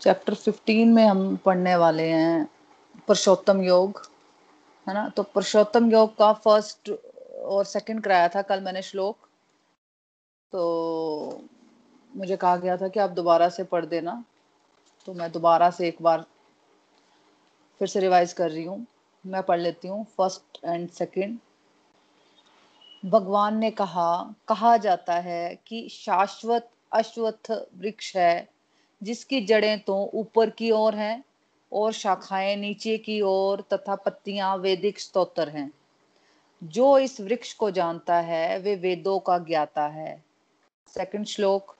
Chapter 15 में हम पढ़ने वाले हैं पुरुषोत्तम योग, है ना? तो पुरुषोत्तम योग का फ़र्स्ट और सेकंड कराया था कल मैंने श्लोक। तो मुझे कहा गया था कि आप दोबारा से पढ़ देना। तो मैं दोबारा से एक बार फिर से रिवाइज कर रही हूँ। मैं पढ़ लेती हूँ फ़र्स्ट एंड सेकंड भगवान ने कहा कहा जाता है कि शाश्वत अश्वत्थ वृक्ष है। जिसकी जड़ें तो ऊपर की ओर हैं और शाखाएँ नीचे की ओर तथा पत्तियाँ वैदिक स्तोत्र हैं। जो इस वृक्ष को जानता है, वे वेदों का ज्ञाता है। सेकंड श्लोक,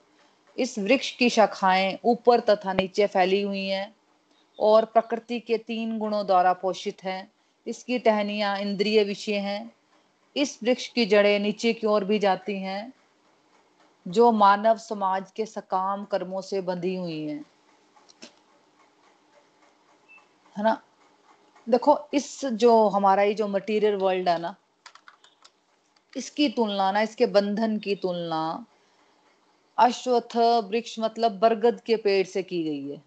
इस वृक्ष की शाखाएँ ऊपर तथा नीचे फैली हुई हैं और प्रकृति के तीन गुणों द्वारा पोषित हैं। इसकी टहनियाँ इंद्रिय विषय हैं। इस वृक्ष की जड़ें नीचे की ओर भी जाती हैं जो मानव समाज के सकाम कर्मों से बंधी हुई हैं। है ना? देखो, इस जो हमारा ये जो मटेरियल वर्ल्ड है ना, इसकी तुलना ना, इसके बंधन की तुलना अश्वत्थ वृक्ष मतलब बरगद के पेड़ से की गई है।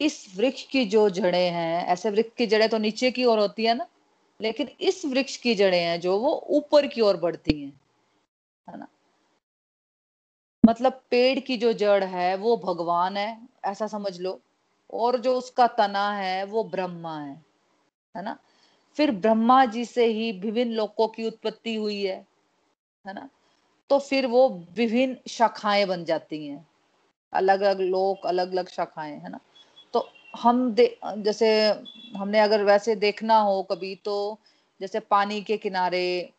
इस वृक्ष की जो जड़ें हैं, ऐसे वृक्ष की जड़ें तो नीचे की ओर होती है ना, लेकिन इस वृक्ष की जड़ें हैं जो वो ऊपर की ओर बढ़ती हैं। है ना? मतलब पेड़ की जो जड़ है, वो भगवान है, ऐसा समझ लो। और जो उसका तना है, वो ब्रह्मा है है ना? फिर ब्रह्मा जी से ही विभिन्न लोकों की उत्पत्ति हुई है है ना? तो फिर वो विभिन्न शाखाएँ बन जाती हैं। अलग अलग लोक अलग अलग शाखाएँ, है ना? तो हम दे, जैसे हमने अगर वैसे देखना हो कभी तो जैसे पानी के किनारे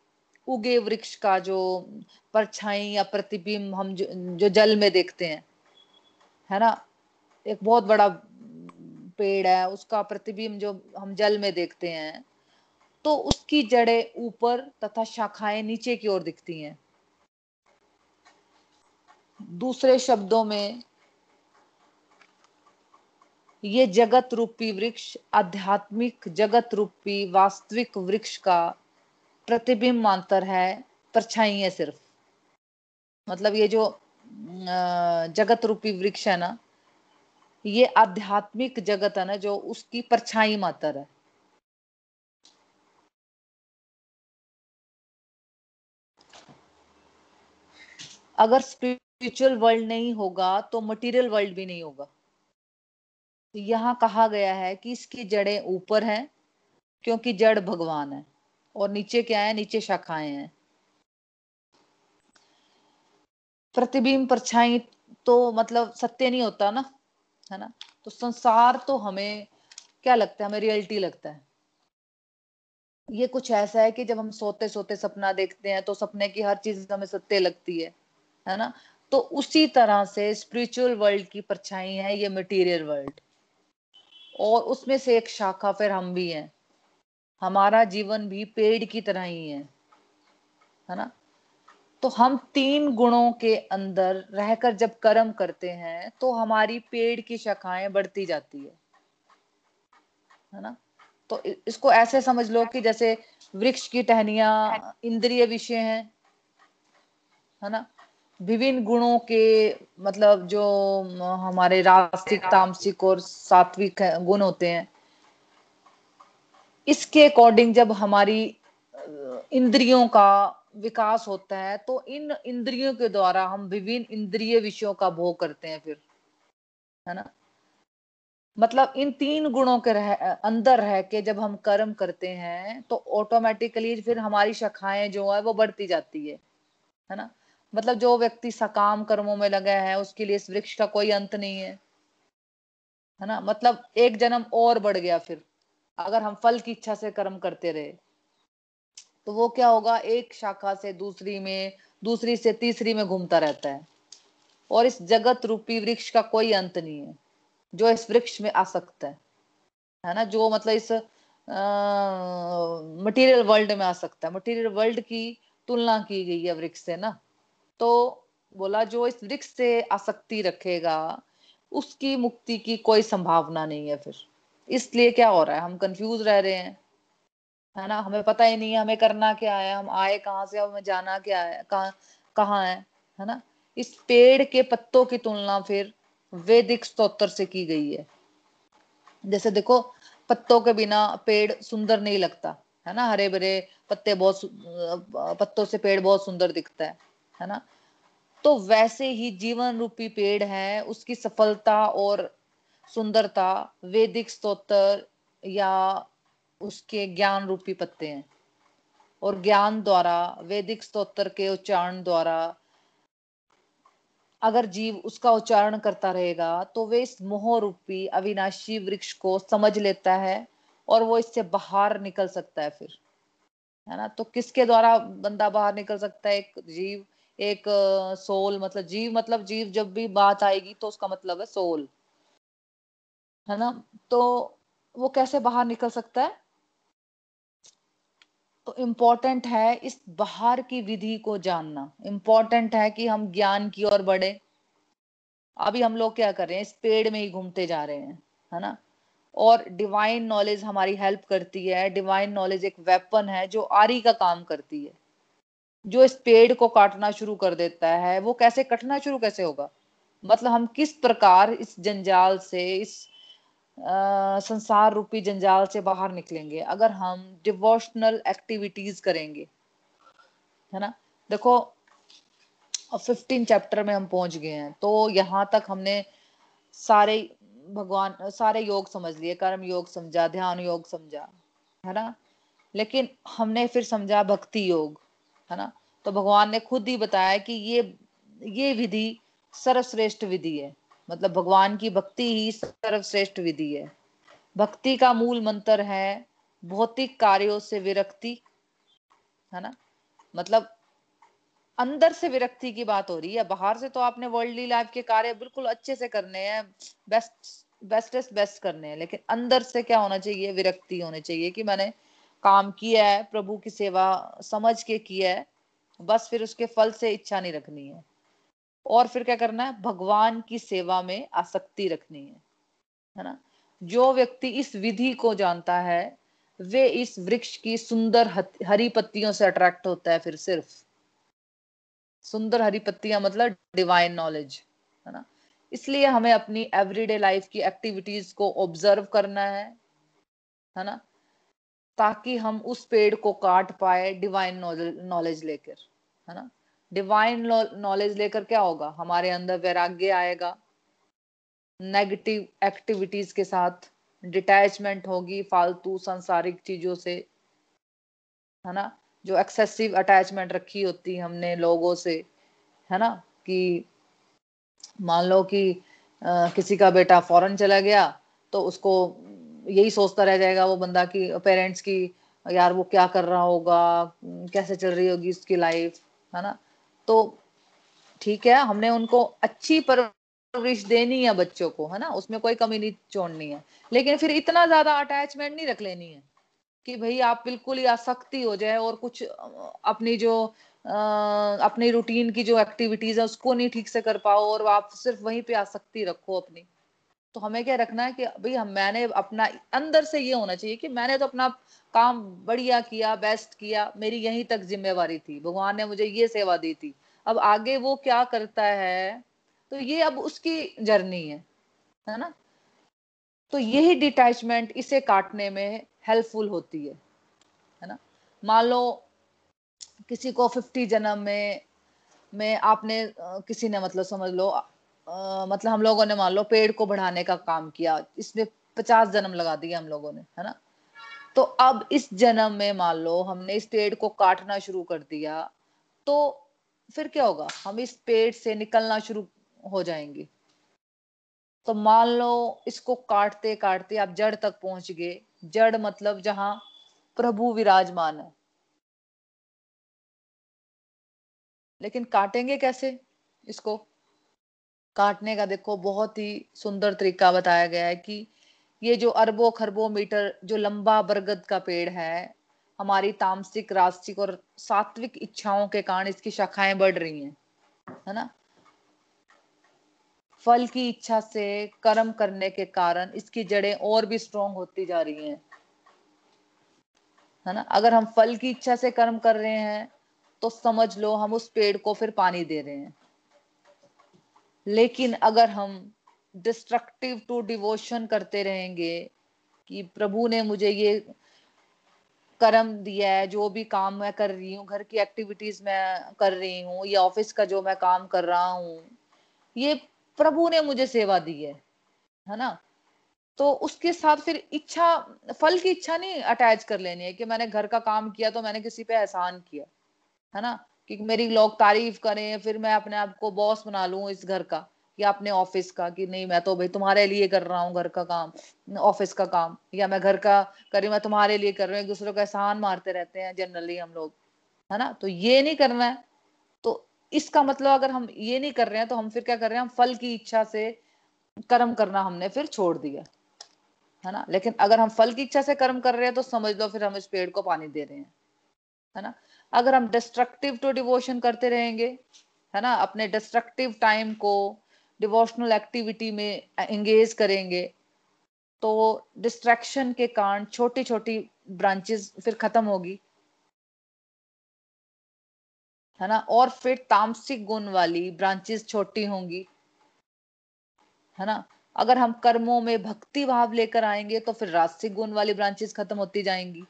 उगे वृक्ष का जो परछाई या प्रतिबिंब हम जो, जो जल में देखते हैं है ना? एक बहुत बड़ा पेड़ है उसका प्रतिबिंब जो हम जल में देखते हैं तो उसकी जड़ें ऊपर तथा शाखाएँ नीचे की ओर दिखती हैं। दूसरे शब्दों में ये जगत रूपी वृक्ष आध्यात्मिक जगत रूपी वास्तविक वृक्ष का प्रतिबिंब मांतर है, परछाई है सिर्फ़। मतलब ये जो जगत रूपी वृक्ष है ना, ये आध्यात्मिक जगत है ना, जो उसकी परछाई मात्र है। अगर स्पिरिचुअल वर्ल्ड नहीं होगा तो मटेरियल वर्ल्ड भी नहीं होगा। यहाँ कहा गया है कि इसकी जड़ें ऊपर हैं, क्योंकि जड़ भगवान है। और नीचे क्या है? नीचे शाखाएँ हैं। प्रतिबिंब परछाई तो मतलब सत्य नहीं होता ना, है ना? तो संसार तो हमें क्या लगता है? हमें रियलिटी लगता है। ये कुछ ऐसा है कि जब हम सोते सोते सपना देखते हैं तो सपने की हर चीज़ हमें सत्य लगती है है ना? तो उसी तरह से स्पिरिचुअल वर्ल्ड की परछाई है, ये मटेरियल वर्ल्ड और उसमें से एक शाखा फिर हम भी हैं। हमारा जीवन भी पेड़ की तरह ही है है ना? तो हम तीन गुणों के अंदर रहकर जब कर्म करते हैं तो हमारी पेड़ की शाखाएँ बढ़ती जाती है है ना? तो इसको ऐसे समझ लो कि जैसे वृक्ष की टहनिया, इंद्रिय विषय हैं, है ना? विभिन्न गुणों के मतलब जो हमारे रास्तिक, तामसिक और सात्विक गुण होते हैं इसके अकॉर्डिंग जब हमारी इंद्रियों का विकास होता है तो इन इंद्रियों के द्वारा हम विभिन्न इंद्रिय विषयों का भोग करते हैं फिर है ना? मतलब इन तीन गुणों के रह, अंदर रह के जब हम कर्म करते हैं तो ऑटोमेटिकली फिर हमारी शाखाएँ जो है वो बढ़ती जाती है है ना? मतलब जो व्यक्ति सकाम कर्मों में लगा है उसके लिए इस वृक्ष का कोई अंत नहीं है है ना? मतलब एक जन्म और बढ़ गया फिर। अगर हम फल की इच्छा से कर्म करते रहे तो वो क्या होगा? एक शाखा से दूसरी में, दूसरी से तीसरी में घूमता रहता है। और इस जगत रूपी वृक्ष का कोई अंत नहीं है, जो इस वृक्ष में आ सकता है। है ना? जो मतलब इस मटेरियल वर्ल्ड में आ सकता है। मटेरियल वर्ल्ड की तुलना की गई है वृक्ष से ना? तो बोला, जो इस वृक्ष से आसक्ति रखेगा, उसकी मुक्ति की कोई संभावना नहीं है फिर। इसलिए क्या हो रहा है? हम कंफ्यूज रह रहे हैं। है ना? हमें पता ही नहीं है, हमें करना क्या है? हम आए कहाँ से? हमें जाना क्या है? कहाँ कहाँ है? है ना? इस पेड़ के पत्तों की तुलना फिर वैदिक स्तोत्र से की गई है। जैसे देखो, पत्तों के बिना पेड़ सुंदर नहीं लगता। है ना? हरे भरे पत्ते बहुत पत्तों से पेड़ बहुत सुंदर दिखता है। है ना? तो वैसे ही जीवन रूपी पेड़ है, उसकी सफलता और सुंदरता, वैदिक स्तोत्र या उसके ज्ञान रूपी पत्ते हैं। और ज्ञान द्वारा, वैदिक स्तोत्र के उच्चारण द्वारा अगर जीव उसका उच्चारण करता रहेगा तो वे इस मोह रूपी अविनाशी वृक्ष को समझ लेता है और वो इससे बाहर निकल सकता है फिर। है ना? तो किसके द्वारा बंदा बाहर निकल सकता है? एक जीव, एक सोल मतलब जीव मतलब जीव जब भी बात आएगी तो उसका मतलब है सोल। है ना? तो वो कैसे बाहर निकल सकता है? तो इम्पोर्टेंट है इस बाहर की विधि को जानना। इम्पोर्टेंट है कि हम ज्ञान की ओर बढ़े। अभी हम लोग क्या कर रहे हैं? इस पेड़ में ही घूमते जा रहे हैं, है ना? और डिवाइन नॉलेज हमारी हेल्प करती है। डिवाइन नॉलेज एक वेपन है जो आरी का काम करती है। जो इस पेड़ को काटना शुरू कर देता है, वो कैसे कटना शुरू कैसे होगा? मतलब हम किस प्रकार इस जंजाल से, इस संसार रूपी जंजाल से बाहर निकलेंगे, अगर हम डिवोशनल एक्टिविटीज़ करेंगे, है ना? देखो फिफ्टीन चैप्टर में हम पहुँच गए हैं तो यहाँ तक हमने सारे भगवान, सारे योग समझ लिए, कर्म योग समझा, ध्यान योग समझा, है ना? लेकिन हमने फिर समझा भक्ति योग, है ना? तो भगवान ने खुद ही बताया कि ये ये विधि सर्वश्रेष्ठ विधि है। मतलब भगवान की भक्ति ही सर्वश्रेष्ठ विधि है। भक्ति का मूल मंत्र है भौतिक कार्यों से विरक्ति, है ना? मतलब अंदर से विरक्ति की बात हो रही है। बाहर से तो आपने वर्ल्डली लाइफ के कार्य बिल्कुल अच्छे से करने हैं बेस्ट बेस्टेस्ट बेस्ट करने हैं, लेकिन अंदर से क्या होना चाहिए? विरक्ति होनी चाहिए कि मैंने काम किया है, प्रभु की सेवा समझ के किया है, बस फिर उसके फल से इच्छा नहीं रखनी है। और फिर क्या करना है? भगवान की सेवा में आसक्ति रखनी है है ना? जो व्यक्ति इस विधि को जानता है, वे इस वृक्ष की सुंदर हरी पत्तियों से अट्रैक्ट होता है फिर सिर्फ़। सुंदर हरी पत्तियाँ मतलब डिवाइन नॉलेज है ना? इसलिए हमें अपनी एवरीडे लाइफ की एक्टिविटीज़ को ऑब्ज़र्व करना है है ना? ताकि हम उस पेड़ को काट पाए डिवाइन नॉलेज लेकर, है ना? डिवाइन नॉलेज लेकर क्या होगा? हमारे अंदर वैराग्य आएगा। नेगेटिव एक्टिविटीज़ के साथ डिटैचमेंट होगी फालतू सांसारिक चीज़ों से, है ना? जो एक्सेसिव अटैचमेंट रखी होती हमने लोगों से, है ना? कि मान लो कि किसी का बेटा फॉरेन चला गया तो उसको यही सोचता रह जाएगा वो बंदा की पेरेंट्स की, यार वो क्या कर रहा होगा? कैसे चल रही होगी उसकी लाइफ है ना? तो ठीक है, हमने उनको अच्छी परवरिश देनी है बच्चों को, है ना? उसमें कोई कमी नहीं छोड़नी है। लेकिन फिर इतना ज़्यादा अटैचमेंट नहीं रख लेनी है कि भाई आप बिल्कुल ही आसक्ति हो जाए और कुछ अपनी जो अपनी रूटीन की जो एक्टिविटीज़ है उसको नहीं ठीक से कर पाओ और आप सिर्फ़ वहीं पे आसक्ति रखो अपनी। तो हमें क्या रखना है कि भाई हम, मैंने अपना, अंदर से ये होना चाहिए कि मैंने तो अपना काम बढ़िया किया बेस्ट किया, मेरी यहीं तक जिम्मेवारी थी। भगवान ने मुझे ये सेवा दी थी। अब आगे वो क्या करता है? तो ये अब उसकी जर्नी है है ना? तो यही डिटैचमेंट इसे काटने में हेल्पफुल होती है है ना? मान लो किसी को फिफ्टी जन्म में में आपने किसी ने मतलब समझ लो आ, मतलब हम लोगों ने मान लो पेड़ को बढ़ाने का काम किया इसमें पचास जन्म लगा दिए हम लोगों ने है ना? तो अब इस जन्म में मान लो हमने इस पेड़ को काटना शुरू कर दिया तो फिर क्या होगा? हम इस पेड़ से निकलना शुरू हो जाएँगे। तो मान लो इसको काटते काटते आप जड़ तक पहुँच गए। जड़ मतलब जहाँ प्रभु विराजमान है। लेकिन काटेंगे कैसे इसको? काटने का देखो, बहुत ही सुंदर तरीका बताया गया है कि ये जो अरबों खरबों मीटर, जो लंबा बरगद का पेड़ है हमारी तामसिक रास्तिक और सात्विक इच्छाओं के कारण इसकी शाखाएँ बढ़ रही हैं, है ना? फल की इच्छा से कर्म करने के कारण इसकी जड़ें और भी स्ट्रोंग होती जा रही हैं, है ना? अगर हम फल की इच्छा से कर्म कर रहे हैं तो समझ लो हम उस पेड़ को फिर पानी दे रहे हैं। लेकिन अगर हम डिस्ट्रक्टिव टू डिवोशन करते रहेंगे कि प्रभु ने मुझे ये कर्म दिया है, जो भी काम मैं कर रही हूँ, घर की एक्टिविटीज़ मैं कर रही हूँ, या ऑफ़िस का जो मैं काम कर रहा हूँ, ये प्रभु ने मुझे सेवा दी है है ना? तो उसके साथ फिर इच्छा, फल की इच्छा नहीं अटैच कर लेनी है कि मैंने घर का काम किया तो मैंने किसी पे एहसान किया, है ना? कि मेरी लोग तारीफ़ करें, फिर मैं अपने आप को बॉस बना लू इस घर का। या अपने ऑफ़िस का कि नहीं, मैं तो भाई तुम्हारे लिए कर रहा हूँ घर का काम, ऑफ़िस का काम, या मैं घर का कर रही मैं तुम्हारे लिए कर रहा हूँ, एक दूसरे को एहसान मारते रहते हैं जनरली हम लोग, है ना? तो ये नहीं करना है। तो इसका मतलब अगर हम ये नहीं कर रहे हैं तो हम फिर क्या कर रहे हैं? हम फल की इच्छा से कर्म करना हमने फिर छोड़ दिया, है ना? लेकिन अगर हम फल की इच्छा से कर्म कर रहे हैं तो समझ लो फिर हम इस पेड़ को पानी दे रहे हैं, है ना? अगर हम डिस्ट्रक्टिव टू डिवोशन करते रहेंगे, है ना? अपने डिस्ट्रक्टिव टाइम को डिवोशनल एक्टिविटी में एंगेज करेंगे तो डिस्ट्रैक्शन के कारण छोटी छोटी ब्रांचेस फिर खत्म होगी। है ना? और फिर तामसिक गुण वाली ब्रांचेस छोटी होंगी। है ना? अगर हम कर्मों में भक्ति भाव लेकर आएँगे तो फिर रास्तिक गुण वाली ब्रांचेस खत्म होती जाएँगी।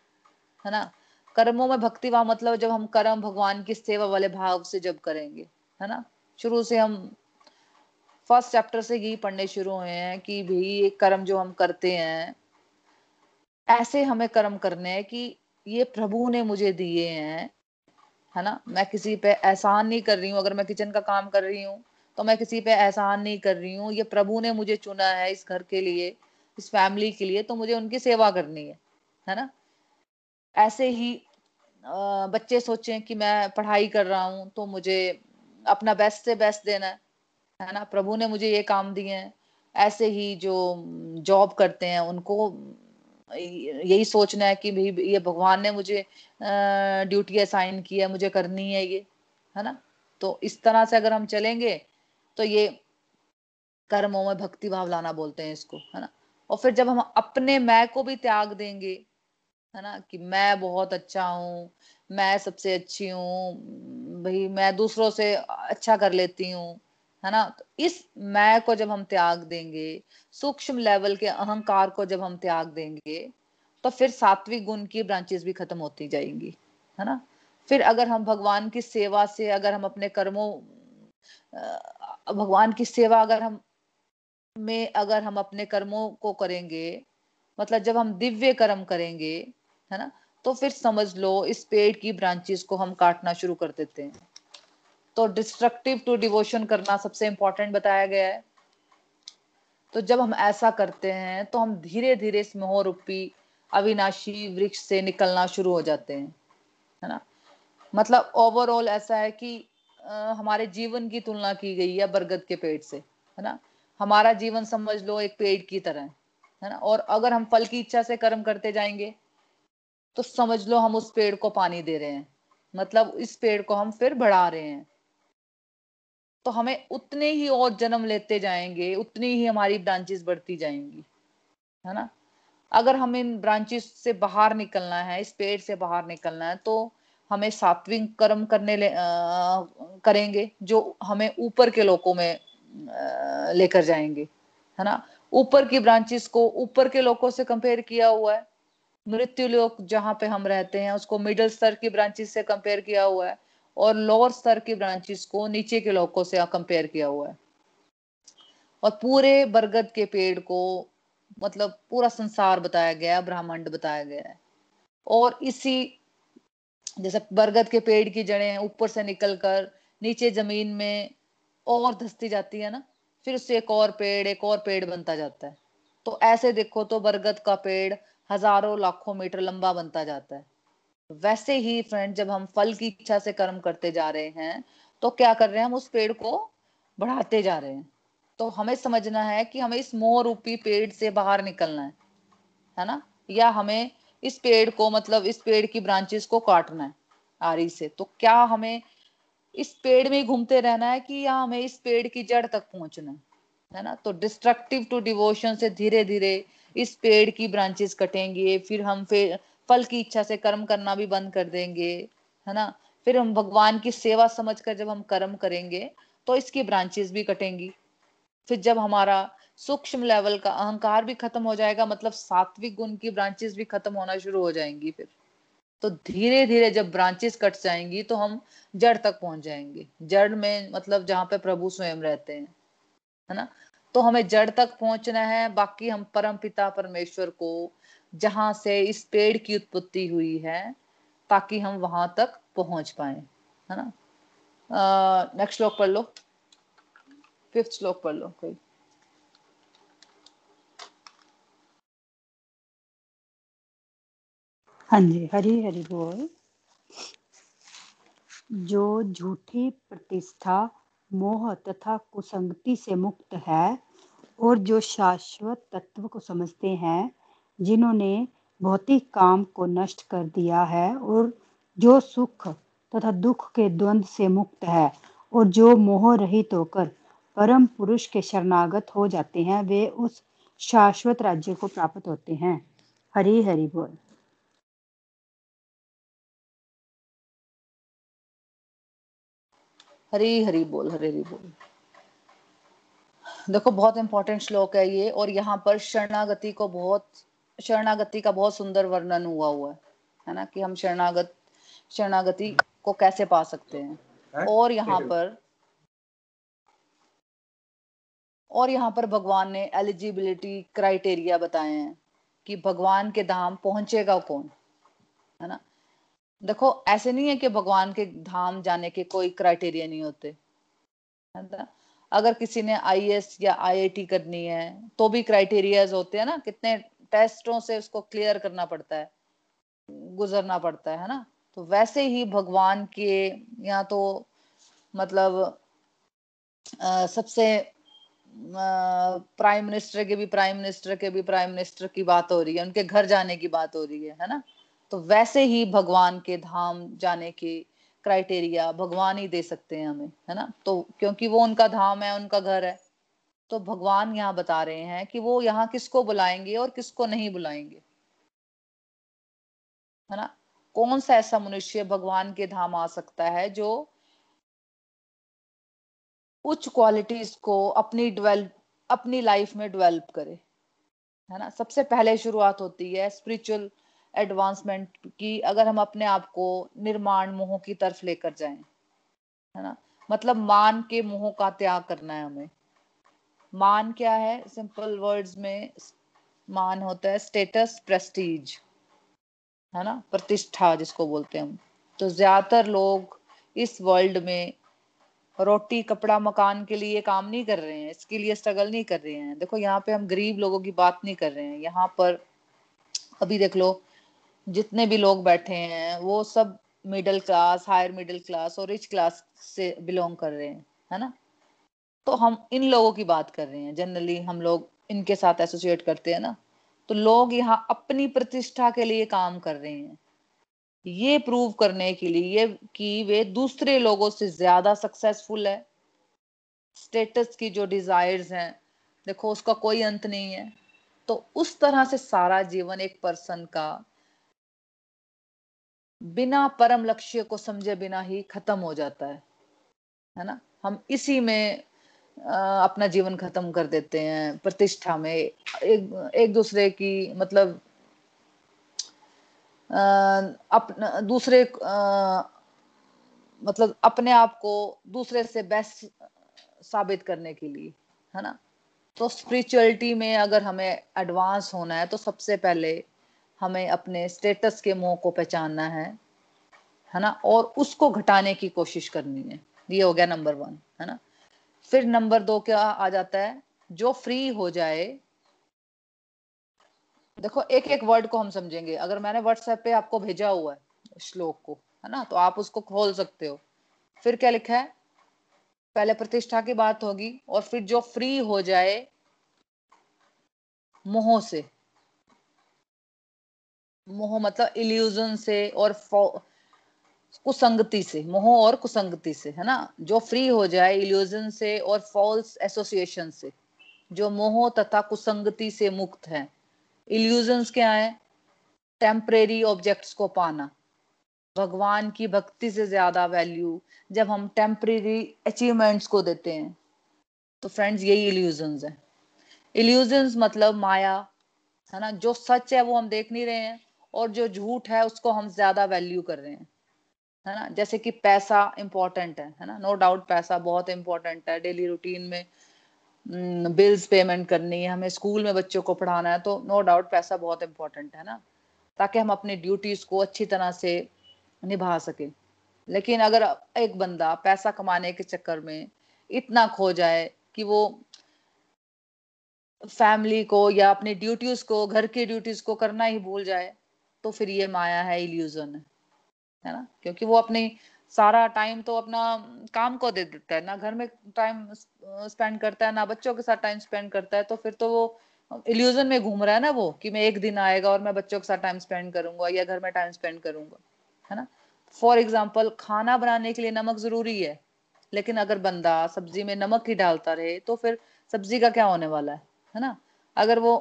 है ना? कर्मों में भक्ति भाव मतलब जब हम कर्म भगवान की सेवा वाले भाव से जब करेंगे। है ना? शुरू से हम फ़र्स्ट चैप्टर से यही पढ़ने शुरू हुए हैं कि भाई, ये कर्म जो हम करते हैं, ऐसे हमें कर्म करने हैं कि ये प्रभु ने मुझे दिए हैं, है ना? मैं किसी पे एहसान नहीं कर रही हूँ। अगर मैं किचन का काम कर रही हूँ तो मैं किसी पे एहसान नहीं कर रही हूँ। ये प्रभु ने मुझे चुना है इस घर के लिए, इस फैमिली के लिए तो मुझे उनकी सेवा करनी है है ना? ऐसे ही बच्चे सोचें कि मैं पढ़ाई कर रहा हूँ तो मुझे अपना बेस्ट से बेस्ट देना है। है ना? प्रभु ने मुझे ये काम दिए हैं। ऐसे ही जो जॉब करते हैं, उनको यही सोचना है कि भाई, ये भगवान ने मुझे ड्यूटी असाइन की है, मुझे करनी है ये, है ना? तो इस तरह से अगर हम चलेंगे तो ये कर्मों में भक्ति भाव लाना बोलते हैं इसको, है ना? और फिर जब हम अपने मैं को भी त्याग देंगे, है ना? कि मैं बहुत अच्छा हूँ, मैं सबसे अच्छी हूँ, भाई, मैं दूसरों से अच्छा कर लेती हूँ है ना? तो इस मैं को जब हम त्याग देंगे, सूक्ष्म लेवल के अहंकार को जब हम त्याग देंगे तो फिर सात्विक गुण की ब्रांचेस भी खत्म होती जाएँगी, है ना? फिर अगर हम भगवान की सेवा से अगर हम अपने कर्मों भगवान की सेवा अगर हम, में अगर हम अपने कर्मों को करेंगे मतलब जब हम दिव्य कर्म करेंगे, है ना? तो फिर समझ लो इस पेड़ की ब्रांचेस को हम काटना शुरू कर देते हैं। तो डिस्ट्रक्टिव टू डिवोशन करना सबसे इंपॉर्टेंट बताया गया है। तो जब हम ऐसा करते हैं तो हम धीरे धीरे इस मोहरूपी अविनाशी वृक्ष से निकलना शुरू हो जाते हैं है ना? मतलब ओवरऑल ऐसा है कि आ, हमारे जीवन की तुलना की गई है बरगद के पेड़ से है ना? हमारा जीवन समझ लो एक पेड़ की तरह है ना? और अगर हम फल की इच्छा से कर्म करते जाएँगे तो समझ लो हम उस पेड़ को पानी दे रहे हैं। मतलब इस पेड़ को हम फिर बढ़ा रहे हैं। तो हमें उतने ही और जन्म लेते जाएँगे उतनी ही हमारी ब्रांचेस बढ़ती जाएँगी है ना? अगर हम इन ब्रांचेस से बाहर निकलना है इस पेड़ से बाहर निकलना है तो हमें सात्विक कर्म करने ले, आ, करेंगे जो हमें ऊपर के लोगों में लेकर जाएँगे है ना? ऊपर की ब्रांचेस को ऊपर के लोगों से कंपेयर किया हुआ है। मृत्यु लोक जहाँ पे हम रहते हैं उसको मिडिल स्तर की ब्रांचेस से कंपेयर किया हुआ है। और लोअर स्तर की ब्रांचेस को नीचे के लोगों से कंपेयर किया हुआ है। और पूरे बरगद के पेड़ को मतलब पूरा संसार बताया गया ब्रह्मांड बताया गया है। और इसी, जैसे बरगद के पेड़ की जड़ें ऊपर से निकलकर नीचे ज़मीन में और धसती जाती है ना, फिर उससे एक और पेड़, एक और पेड़ बनता जाता है। तो ऐसे देखो तो बरगद का पेड़ हज़ारों लाखों मीटर लंबा बनता जाता है। वैसे ही फ्रेंड जब हम फल की इच्छा से कर्म करते जा रहे हैं तो क्या कर रहे हैं हम उस पेड़ को बढ़ाते जा रहे हैं। तो हमें समझना है कि हमें इस मोह रूपी पेड़ से बाहर निकलना है है ना? या हमें इस पेड़ को मतलब इस पेड़ की ब्रांचेस को काटना है, आरी से। तो क्या हमें इस पेड़ में घूमते रहना है कि या हमें इस पेड़ की जड़ तक पहुँचना है है ना? तो डिस्ट्रक्टिव टू डिवोशन से धीरे धीरे इस पेड़ की ब्रांचेस कटेंगे, फिर हम फिर फल की इच्छा से कर्म करना भी बंद कर देंगे, है ना? फिर हम भगवान की सेवा समझकर जब हम कर्म करेंगे तो इसकी ब्रांचेस भी कटेंगी। फिर जब हमारा सूक्ष्म लेवल का अहंकार भी खत्म हो जाएगा मतलब सात्विक गुण की ब्रांचेस भी खत्म होना शुरू हो जाएँगी फिर। तो धीरे धीरे जब ब्रांचेस कट जाएँगी तो हम जड़ तक पहुँच जाएँगे। जड़ में मतलब जहाँ पे प्रभु स्वयं रहते हैं, है ना? तो हमें जड़ तक पहुँचना है। बाकी हम परम पिता परमेश्वर को, जहाँ से इस पेड़ की उत्पत्ति हुई है, ताकि हम वहाँ तक पहुँच पाए, है ना? नेक्स्ट श्लोक पढ़ लो। फिफ्थ श्लोक पढ़ लो कोई। हाँ जी, हरी हरी बोल। जो झूठी प्रतिष्ठा, मोह तथा कुसंगति से मुक्त है और जो शाश्वत तत्व को समझते हैं, जिन्होंने भौतिक काम को नष्ट कर दिया है और जो सुख तथा दुख के द्वंद से मुक्त है और जो मोह रहित होकर परम पुरुष के शरणागत हो जाते हैं, वे उस शाश्वत राज्य को प्राप्त होते हैं। हरी हरि बोल। हरी हरी बोल, हरी हरी बोल। देखो बहुत इंपॉर्टेंट श्लोक है ये और यहाँ पर शरणागति को बहुत शरणागति का बहुत सुंदर वर्णन हुआ हुआ है है ना कि हम शरणागत शरणागति को कैसे पा सकते हैं। और यहाँ पर और यहाँ पर भगवान ने एलिजिबिलिटी क्राइटेरिया बताए हैं कि भगवान के धाम पहुंचेगा कौन है ना। देखो ऐसे नहीं है कि भगवान के धाम जाने के कोई क्राइटेरिया नहीं होते है ना। अगर किसी ने आईएएस या आईआईटी करनी है तो भी क्राइटेरियाज होते हैं ना कितने टेस्टों से उसको क्लियर करना पड़ता है गुजरना पड़ता है ना? तो वैसे ही भगवान के या तो मतलब आ, सबसे प्राइम मिनिस्टर के भी प्राइम मिनिस्टर के भी प्राइम मिनिस्टर की बात हो रही है उनके घर जाने की बात हो रही है है ना? तो वैसे ही भगवान के धाम जाने की क्राइटेरिया भगवान ही दे सकते हैं हमें, है ना? तो क्योंकि वो उनका धाम है, उनका घर है तो भगवान यहाँ बता रहे हैं कि वो यहाँ किसको बुलाएँगे और किसको नहीं बुलाएँगे, है ना? कौन सा ऐसा मनुष्य भगवान के धाम आ सकता है जो उच्च क्वालिटीज को अपनी डेवलप अपनी लाइफ में डेवलप करे, है ना? सबसे पहले शुरुआत होती है स्पिरिचुअल एडवांसमेंट की अगर हम अपने आप को निर्माण मोह की तरफ़ लेकर जाएँ, है ना? मतलब मान के मोह का त्याग करना है हमें। मान क्या है? सिंपल वर्ड्स में मान होता है स्टेटस प्रेस्टीज है ना? प्रतिष्ठा जिसको बोलते हैं हम। तो ज़्यादातर लोग इस वर्ल्ड में रोटी, कपड़ा, मकान के लिए काम नहीं कर रहे हैं, इसके लिए स्ट्रगल नहीं कर रहे हैं। देखो, यहाँ पे हम गरीब लोगों की बात नहीं कर रहे हैं। यहाँ पर, अभी देख लो जितने भी लोग बैठे हैं, वो सब middle class higher middle class और रिच क्लास से बिलोंग कर रहे हैं, है ना? तो हम इन लोगों की बात कर रहे हैं। जनरली हम लोग इनके साथ एसोसिएट करते हैं ना। तो लोग यहाँ अपनी प्रतिष्ठा के लिए काम कर रहे हैं। ये प्रूव करने के लिए कि वे दूसरे लोगों से ज़्यादा सक्सेसफुल है। स्टेटस की जो डिजायर्स हैं, देखो उसका कोई अंत नहीं है। तो उस तरह से सारा जीवन एक पर्सन का बिना परम लक्ष्य को समझे बिना ही खत्म हो जाता है। है ना? हम इसी में अपना जीवन खत्म कर देते हैं प्रतिष्ठा में एक एक दूसरे की मतलब अपना दूसरे आ, मतलब अपने आप को दूसरे से बेस्ट साबित करने के लिए है ना? तो स्पिरिचुअलिटी में अगर हमें एडवांस होना है तो सबसे पहले हमें अपने स्टेटस के मोह को पहचानना है है ना? और उसको घटाने की कोशिश करनी है। ये हो गया नंबर वन है ना? फिर नंबर दो क्या आ जाता है? जो फ्री हो जाए। देखो एक एक वर्ड को हम समझेंगे। अगर मैंने व्हाट्सएप पे आपको भेजा हुआ है, श्लोक को, है ना? तो आप उसको खोल सकते हो। फिर क्या लिखा है? पहले प्रतिष्ठा की बात होगी, और फिर जो फ्री हो जाए, मोह से मोह मतलब इल्यूजन से और कुसंगति से, मोह और कुसंगति से, है ना? जो फ्री हो जाए इल्यूजन से और फॉल्स एसोसिएशन से, जो मोह तथा कुसंगति से मुक्त है। इल्यूजन्स क्या है? टेम्परेरी ऑब्जेक्ट्स को पाना। भगवान की भक्ति से ज़्यादा वैल्यू जब हम टेम्परेरी अचीवमेंट्स को देते हैं तो फ्रेंड्स यही इल्यूजन्स है। इल्यूजन्स मतलब माया, है ना? जो सच है, वो हम देख नहीं रहे हैं। और जो झूठ है उसको हम ज़्यादा वैल्यू कर रहे हैं है ना? जैसे कि पैसा इंपॉर्टेंट है है ना? नो डाउट पैसा बहुत इंपॉर्टेंट है। डेली रूटीन में बिल्स हम्म, पेमेंट करनी है हमें स्कूल में बच्चों को पढ़ाना है तो नो no डाउट पैसा बहुत इंपॉर्टेंट है ना? ताकि हम अपनी ड्यूटीज़ को अच्छी तरह से निभा सके। लेकिन अगर एक बंदा पैसा कमाने के चक्कर में इतना खो जाए कि वो फैमिली को या अपनी ड्यूटीज़ को घर की ड्यूटीज़ को करना ही भूल जाए तो फिर ये माया है इल्यूजन है है ना? क्योंकि वो अपनी सारा टाइम तो अपना काम को दे देता है, ना घर में टाइम स्पेंड करता है, ना बच्चों के साथ टाइम स्पेंड करता है तो फिर तो वो इल्यूजन में घूम रहा है ना वो, कि मैं एक दिन आएगा और मैं बच्चों के साथ टाइम स्पेंड करूँगा या घर में टाइम स्पेंड करूँगा, है ना? फॉर एग्ज़ाम्पल खाना बनाने के लिए नमक ज़रूरी है, लेकिन अगर बंदा सब्ज़ी में नमक ही डालता रहे तो फिर सब्ज़ी का क्या होने वाला है है ना? अगर वो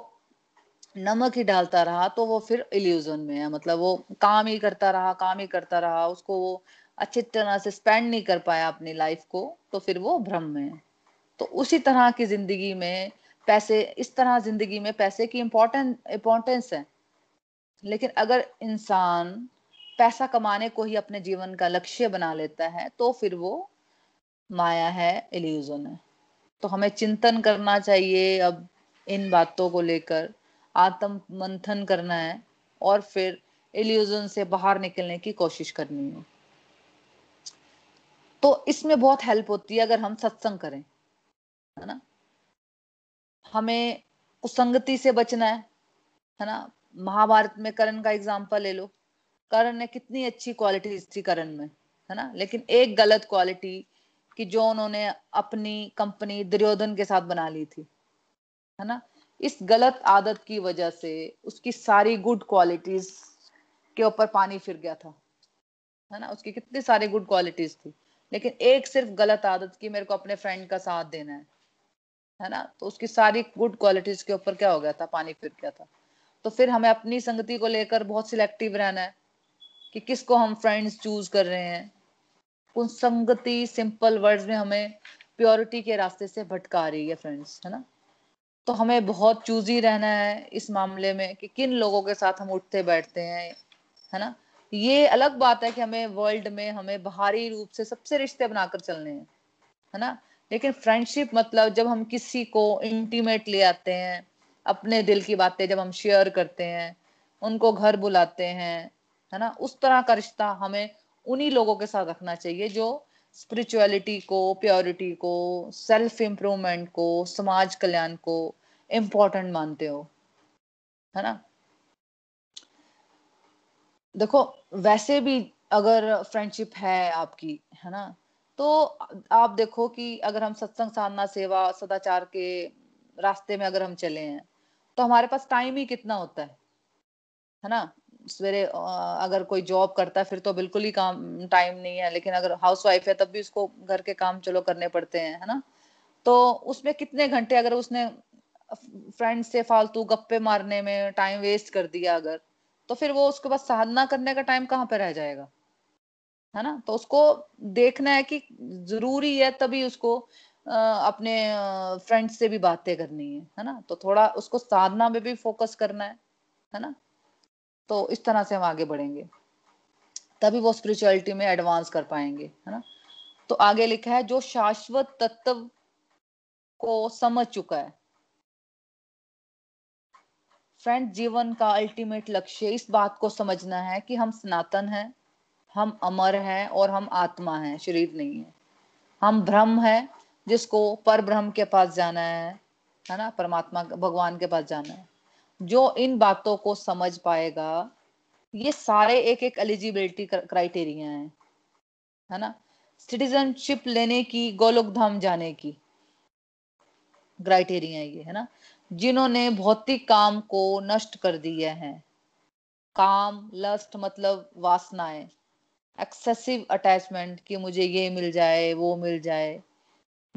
नमक ही डालता रहा तो वो फिर इल्यूजन में है। मतलब वो काम ही करता रहा, काम ही करता रहा, उसको वो अच्छी तरह से स्पेंड नहीं कर पाया अपनी लाइफ को तो फिर वो भ्रम में है। तो उसी तरह की ज़िंदगी में पैसे, इस तरह ज़िंदगी में पैसे की इम्पोर्टेंट इम्पोर्टेंस है। लेकिन अगर इंसान पैसा कमाने को ही अपने जीवन का लक्ष्य बना लेता है तो फिर वो माया है इल्यूजन है। तो हमें चिंतन करना चाहिए अब इन बातों को लेकर। आत्म मंथन करना है और फिर इल्यूजन से बाहर निकलने की कोशिश करनी है। तो इसमें बहुत हेल्प होती है अगर हम सत्संग करें, है ना? हमें कुसंगति से बचना है है ना? महाभारत में करण का एग्ज़ाम्पल ले लो। करण ने कितनी अच्छी क्वालिटी थी करण में, है ना? लेकिन एक गलत क्वालिटी कि जो उन्होंने अपनी कंपनी दुर्योधन के साथ बना ली थी, है ना? इस गलत आदत की वजह से उसकी सारी गुड क्वालिटीज के ऊपर पानी फिर गया था। है ना? उसकी कितनी सारी गुड क्वालिटीज थी। लेकिन एक सिर्फ़ गलत आदत की मेरे को अपने फ्रेंड का साथ देना है। है ना? तो उसकी सारी गुड क्वालिटीज के ऊपर क्या हो गया था? पानी फिर गया था। तो फिर हमें अपनी संगति को लेकर बहुत सिलेक्टिव रहना है कि किसको हम फ्रेंड्स चूज़ कर रहे हैं। उन संगति सिंपल वर्ड्स में हमें प्योरिटी के रास्ते से भटका रही है फ्रेंड्स है ना? तो हमें बहुत चूजी रहना है इस मामले में कि किन लोगों के साथ हम उठते बैठते हैं, है ना? ये अलग बात है कि हमें वर्ल्ड में हमें बाहरी रूप से सबसे रिश्ते बनाकर चलने हैं, है ना? लेकिन फ्रेंडशिप मतलब जब हम किसी को इंटीमेट ले आते हैं, अपने दिल की बातें जब हम शेयर करते हैं, उनको घर बुलाते हैं, है ना? उस तरह का रिश्ता हमें उन्हीं लोगों के साथ रखना चाहिए जो स्पिरिचुअलिटी को प्योरिटी को सेल्फ इम्प्रूवमेंट को, समाज कल्याण को इम्पोर्टेंट मानते हो, है ना? देखो, वैसे भी अगर फ्रेंडशिप है आपकी, है ना? तो आप देखो कि अगर हम सत्संग साधना, सेवा, सदाचार के रास्ते में अगर हम चले हैं तो हमारे पास टाइम ही कितना होता है है ना? सवेरे अगर कोई जॉब करता है, फिर तो बिल्कुल ही काम टाइम नहीं है। लेकिन अगर हाउस वाइफ है, तब भी उसको घर के काम चलो करने पड़ते हैं, है ना? तो उसमें कितने घंटे अगर उसने फ्रेंड से फालतू गप्पे मारने में टाइम वेस्ट कर दिया अगर तो फिर वो उसके बाद साधना करने का टाइम कहाँ पे रह जाएगा? है ना? तो उसको देखना है कि ज़रूरी है तभी उसको अपने फ्रेंड से भी बातें करनी है है ना? तो थोड़ा उसको साधना में भी फोकस करना है है ना? तो इस तरह से हम आगे बढ़ेंगे। तभी वो स्पिरिचुअलिटी में एडवांस कर पाएँगे, है ना? तो आगे लिखा है, जो शाश्वत तत्व को समझ चुका है। फ्रेंड जीवन का अल्टीमेट लक्ष्य इस बात को समझना है कि हम सनातन हैं, हम अमर हैं और हम आत्मा हैं, शरीर नहीं है। हम ब्रह्म है, जिसको पर ब्रह्म के पास जाना है है ना? परमात्मा, भगवान के पास जाना है। जो इन बातों को समझ पाएगा, ये सारे एक एक एलिजिबिलिटी क्राइटेरिया हैं, है ना? सिटीजनशिप लेने की गोलोक धाम जाने की क्राइटेरिया ये, है ना? जिन्होंने भौतिक काम को नष्ट कर दिया है। काम लस्ट मतलब वासनाएँ। एक्सेसिव अटैचमेंट कि मुझे ये मिल जाए, वो मिल जाए,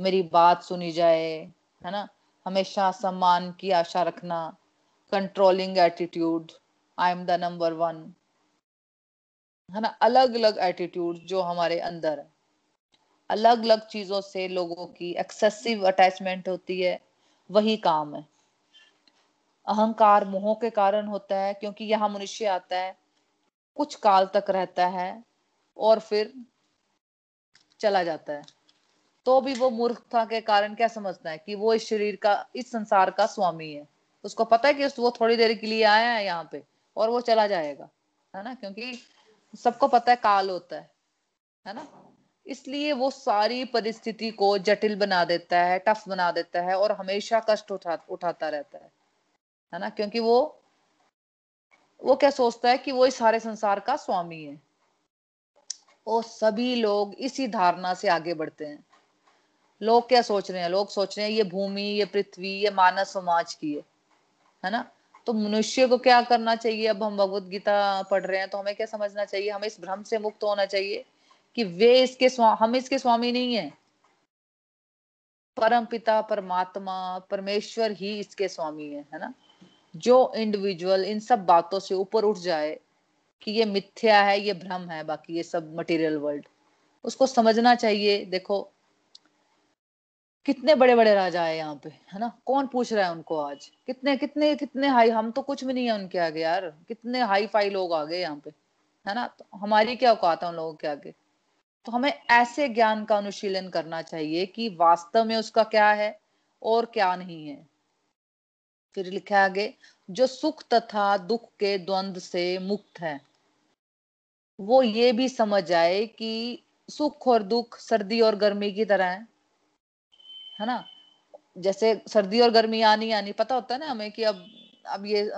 मेरी बात सुनी जाए, है ना? हमेशा सम्मान की आशा रखना controlling attitude I am the number one है ना? अलग अलग एटीट्यूड जो हमारे अंदर है। अलग अलग चीज़ों से लोगों की एक्सेसिव अटैचमेंट होती है, वही काम है। अहंकार मोह के कारण होता है, क्योंकि यहाँ मनुष्य आता है, कुछ काल तक रहता है, और फिर चला जाता है। तो भी वो मूर्खता के कारण क्या समझता है कि वो इस शरीर का, इस संसार का स्वामी है। उसको पता है कि वो थोड़ी देर के लिए आया है यहाँ पे, और वो चला जाएगा, है ना? क्योंकि सबको पता है काल होता है है ना? इसलिए वो सारी परिस्थिति को जटिल बना देता है, टफ बना देता है, और हमेशा कष्ट उठा उठाता रहता है है ना? क्योंकि वो वो क्या सोचता है कि वो इस सारे संसार का स्वामी है। और सभी लोग इसी धारणा से आगे बढ़ते हैं। लोग क्या सोच रहे हैं? लोग सोच रहे हैं, ये भूमि, ये पृथ्वी, ये मानव समाज की है। है ना? तो मनुष्य को क्या करना चाहिए? अब हम भगवत गीता पढ़ रहे हैं तो हमें क्या समझना चाहिए? हमें इस भ्रम से मुक्त होना चाहिए कि वे इसके हम इसके स्वामी नहीं है। परम पिता, परमात्मा, परमेश्वर ही इसके स्वामी है है ना? जो इंडिविजुअल इन सब बातों से ऊपर उठ जाए कि ये मिथ्या है, ये भ्रम है, बाकी ये सब मटेरियल वर्ल्ड उसको समझना चाहिए, देखो कितने बड़े बड़े राजा है यहाँ पे, है ना? कौन पूछ रहा है उनको आज? कितने कितने कितने हाई हम तो कुछ भी नहीं है उनके आगे यार। कितने हाई फाई लोग आ गए यहाँ पे, है ना? तो हमारी क्या औकात है उन लोगों के आगे? तो हमें ऐसे ज्ञान का अनुशीलन करना चाहिए कि वास्तव में उसका क्या है और क्या नहीं है। फिर लिखा आगे, जो सुख तथा दुख के द्वंद से मुक्त है, वो ये भी समझ आए कि सुख और दुख सर्दी और गर्मी की तरह है। है ना? जैसे सर्दी और गर्मी आनी आनी, पता होता है ना हमें कि अब अब ये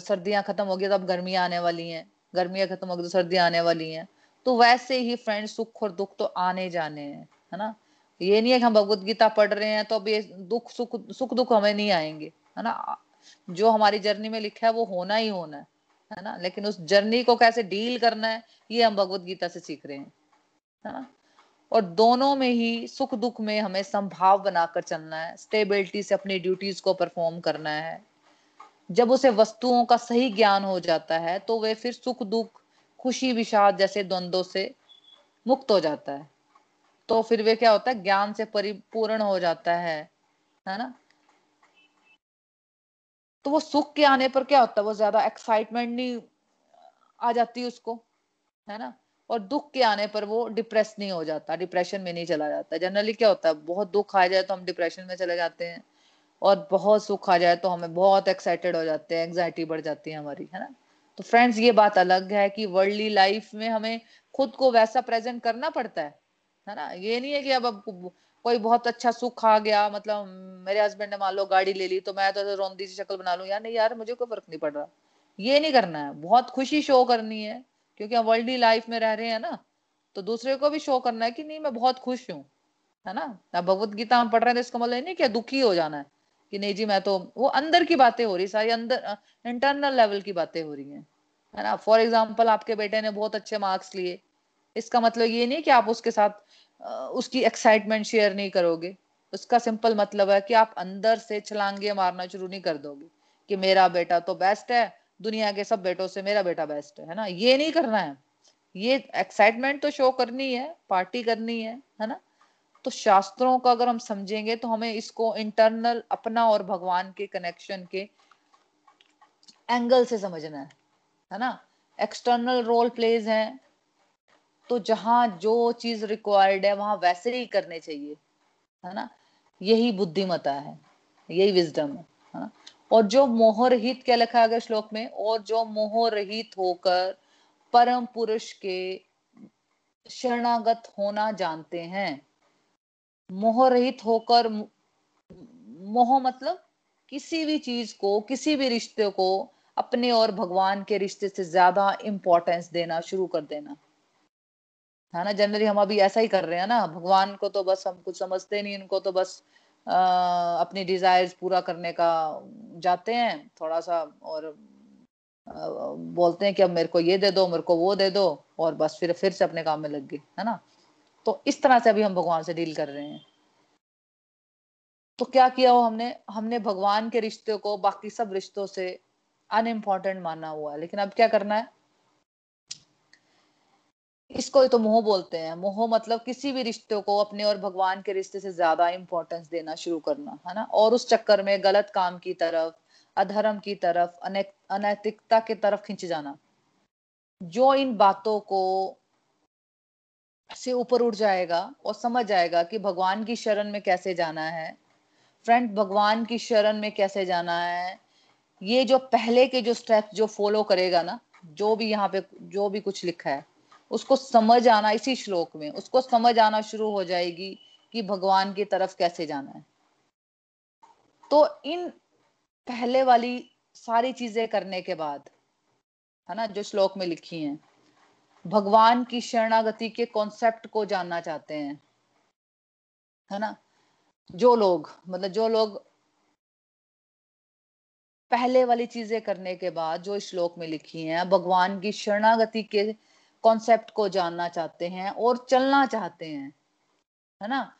सर्दियाँ खत्म हो गई तो अब गर्मियाँ आने वाली हैं। गर्मियाँ खत्म हो गई तो सर्दियाँ आने वाली हैं। तो वैसे ही फ्रेंड सुख और दुख तो आने जाने हैं, है ना? ये नहीं है कि हम भगवत गीता पढ़ रहे हैं तो अब ये दुख, सुख सुख, दुख हमें नहीं आएँगे, है ना? जो हमारी जर्नी में लिखा है, वो होना ही होना है है ना? लेकिन उस जर्नी को कैसे डील करना है, ये हम भगवत गीता से सीख रहे हैं, है ना? और दोनों में ही सुख दुख में हमें संभाव बनाकर चलना है स्टेबिलिटी से अपनी ड्यूटीज़ को परफॉर्म करना है। जब उसे वस्तुओं का सही ज्ञान हो जाता है तो वे फिर सुख दुख, खुशी, विषाद जैसे द्वंद्वों से मुक्त हो जाता है। तो फिर वे क्या होता है? ज्ञान से परिपूर्ण हो जाता है है ना? तो वो सुख के आने पर क्या होता है? वो ज़्यादा एक्साइटमेंट नहीं आ जाती उसको, है ना? और दुख के आने पर वो डिप्रेस नहीं हो जाता डिप्रेशन में नहीं चला जाता। जनरली क्या होता है, बहुत दुख आ जाए तो हम डिप्रेशन में चले जाते हैं और बहुत सुख आ जाए तो हमें बहुत एक्साइटेड हो जाते हैं एंग्जाइटी बढ़ जाती है हमारी, है ना? तो फ्रेंड्स ये बात अलग है कि वर्ल्डली लाइफ में हमें खुद को वैसा प्रेजेंट करना पड़ता है है ना? ये नहीं है कि अब अब कोई बहुत अच्छा सुख आ गया मतलब मेरे हस्बैंड ने मान लो गाड़ी ले ली तो मैं तो रोंदी सी शक्ल बना लू। यार नहीं यार, मुझे कोई फ़र्क नहीं पड़ रहा। ये नहीं करना है, बहुत खुशी शो करनी है। क्योंकि हम वर्ल्डली लाइफ में रह रहे हैं ना तो दूसरे को भी शो करना है कि नहीं, मैं बहुत खुश हूँ, है ना? अब भगवत गीता हम पढ़ रहे हैं तो इसका मतलब नहीं क्या दुखी हो जाना है, कि नहीं जी, मैं तो वो अंदर की बातें हो रही सारी अंदर इंटरनल लेवल की बातें हो रही हैं, है ना? फॉर एग्ज़ाम्पल आपके बेटे ने बहुत अच्छे मार्क्स लिए, इसका मतलब ये नहीं कि आप उसके साथ उसकी एक्साइटमेंट शेयर नहीं करोगे, उसका सिंपल मतलब है कि आप अंदर से छलांगे मारना शुरू नहीं कर दोगे, कि मेरा बेटा तो बेस्ट है दुनिया के सब बेटों से मेरा बेटा बेस्ट है ना? ये नहीं करना है। ये एक्साइटमेंट तो शो करनी है पार्टी करनी है है ना? तो शास्त्रों का अगर हम समझेंगे तो हमें इसको इंटरनल अपना और भगवान के कनेक्शन के एंगल से समझना है है ना? एक्सटर्नल रोल प्लेज हैं। तो जहाँ जो चीज़ रिक्वायर्ड है, वहाँ वैसे ही करने चाहिए, है ना? यही बुद्धिमता है, यही विजडम है ना? और जो मोह रहित क्या लिखा गया श्लोक में? और जो मोह रहित होकर परम पुरुष के शरणागत होना जानते हैं। मोह रहित होकर मोह मतलब किसी भी चीज़ को, किसी भी रिश्ते को अपने और भगवान के रिश्ते से ज़्यादा इंपॉर्टेंस देना शुरू कर देना। है ना? जनरली हम अभी ऐसा ही कर रहे हैं ना? भगवान को तो बस हम कुछ समझते नहीं, उनको तो बस अपनी डिजायर्स पूरा करने का जाते हैं थोड़ा सा और बोलते हैं कि अब मेरे को ये दे दो, मेरे को वो दे दो और बस फिर फिर से अपने काम में लग गए, है ना? तो इस तरह से अभी हम भगवान से डील कर रहे हैं। तो क्या किया हो हमने? हमने भगवान के रिश्ते को बाकी सब रिश्तों से अनइम्पॉर्टेंट माना हुआ है, लेकिन अब क्या करना है? इसको ही तो मोह बोलते हैं। मोह मतलब किसी भी रिश्ते को अपने और भगवान के रिश्ते से ज़्यादा इंपॉर्टेंस देना शुरू करना, है ना? और उस चक्कर में गलत काम की तरफ़, अधर्म की तरफ़ अनैतिकता की तरफ़ खिंच जाना। जो इन बातों को से ऊपर उठ जाएगा और समझ जाएगा कि भगवान की शरण में कैसे जाना है फ्रेंड भगवान की शरण में कैसे जाना है, ये जो पहले के जो स्टेप जो फॉलो करेगा ना, जो भी यहाँ पे, जो भी कुछ लिखा है उसको समझ आना इसी श्लोक में, उसको समझ आना शुरू हो जाएगी कि भगवान की तरफ़ कैसे जाना है। तो इन पहले वाली सारी चीज़ें करने के बाद, है ना, जो श्लोक में लिखी हैं, भगवान की शरणागति के कॉन्सेप्ट को जानना चाहते हैं, है ना। जो लोग मतलब जो लोग पहले वाली चीज़ें करने के बाद जो श्लोक में लिखी हैं, भगवान की शरणागति के कॉन्सेप्ट को जानना चाहते हैं और चलना चाहते हैं, है ना?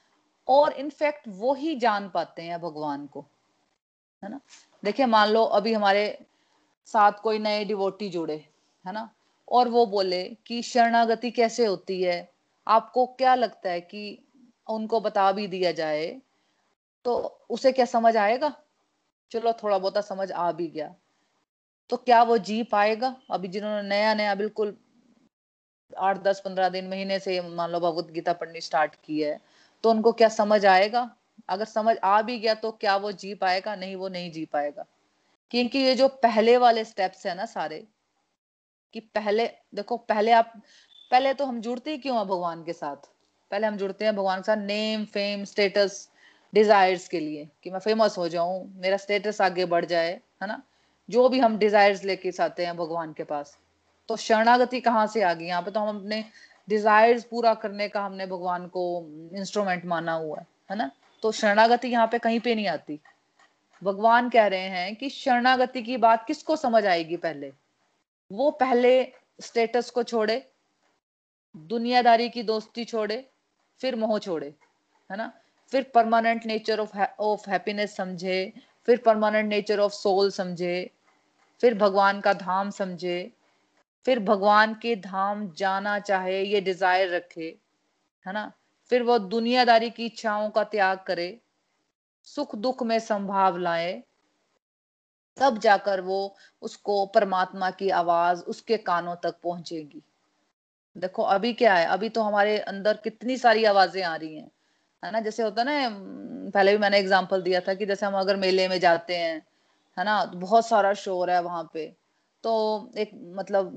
और इनफैक्ट वो ही जान पाते हैं भगवान को, है ना? देखिए मान लो अभी हमारे साथ कोई नए डिवोटी जुड़े, है ना? और वो बोले कि शरणागति कैसे होती है? आपको क्या लगता है कि उनको बता भी दिया जाए तो उसे क्या समझ आएगा? चलो थोड़ा बहुत समझ आ भी गया। तो क्या वो जी पाएगा? अभी जिन्होंने नया नया बिल्कुल आठ, दस, पंद्रह दिन महीने से मान लो भगवत गीता पढ़नी स्टार्ट की है तो उनको क्या समझ आएगा? अगर समझ आ भी गया तो क्या वो जी पाएगा? नहीं, वो नहीं जी पाएगा। क्योंकि ये जो पहले वाले स्टेप्स है ना सारे, कि पहले, देखो, पहले आप, पहले तो हम जुड़ते ही क्यों हैं भगवान के साथ? पहले हम जुड़ते हैं भगवान के साथ नेम फेम स्टेटस डिजायर्स के लिए, कि मैं फ़ेमस हो जाऊँ, मेरा स्टेटस आगे बढ़ जाए, है ना? जो भी हम डिजायर्स लेके आते हैं भगवान के पास तो शरणागति कहाँ से आ गई? यहाँ पे तो हम अपने डिजायर्स पूरा करने का हमने भगवान को इंस्ट्रूमेंट माना हुआ है है ना? तो शरणागति यहाँ पे कहीं पे नहीं आती। भगवान कह रहे हैं कि शरणागति की बात किसको समझ आएगी पहले? वो पहले स्टेटस को छोड़े, दुनियादारी की दोस्ती छोड़े, फिर मोह छोड़े, है ना? फिर permanent nature of of happiness समझे, फिर परमानेंट नेचर ऑफ़ सोल समझे, फिर भगवान का धाम समझे फिर भगवान के धाम जाना चाहे, ये डिज़ायर रखे, है ना? फिर वो दुनियादारी की इच्छाओं का त्याग करे, सुख दुख में संभाव लाए, तब जाकर वो उसको परमात्मा की आवाज़ उसके कानों तक पहुंचेगी। देखो, अभी क्या है? अभी तो हमारे अंदर कितनी सारी आवाज़ें आ रही हैं, है ना? जैसे होता है ना पहले भी मैंने एग्जांपल दिया था कि जैसे हम अगर मेले में जाते हैं, है ना? तो बहुत सारा शोर है वहाँ पे। तो एक मतलब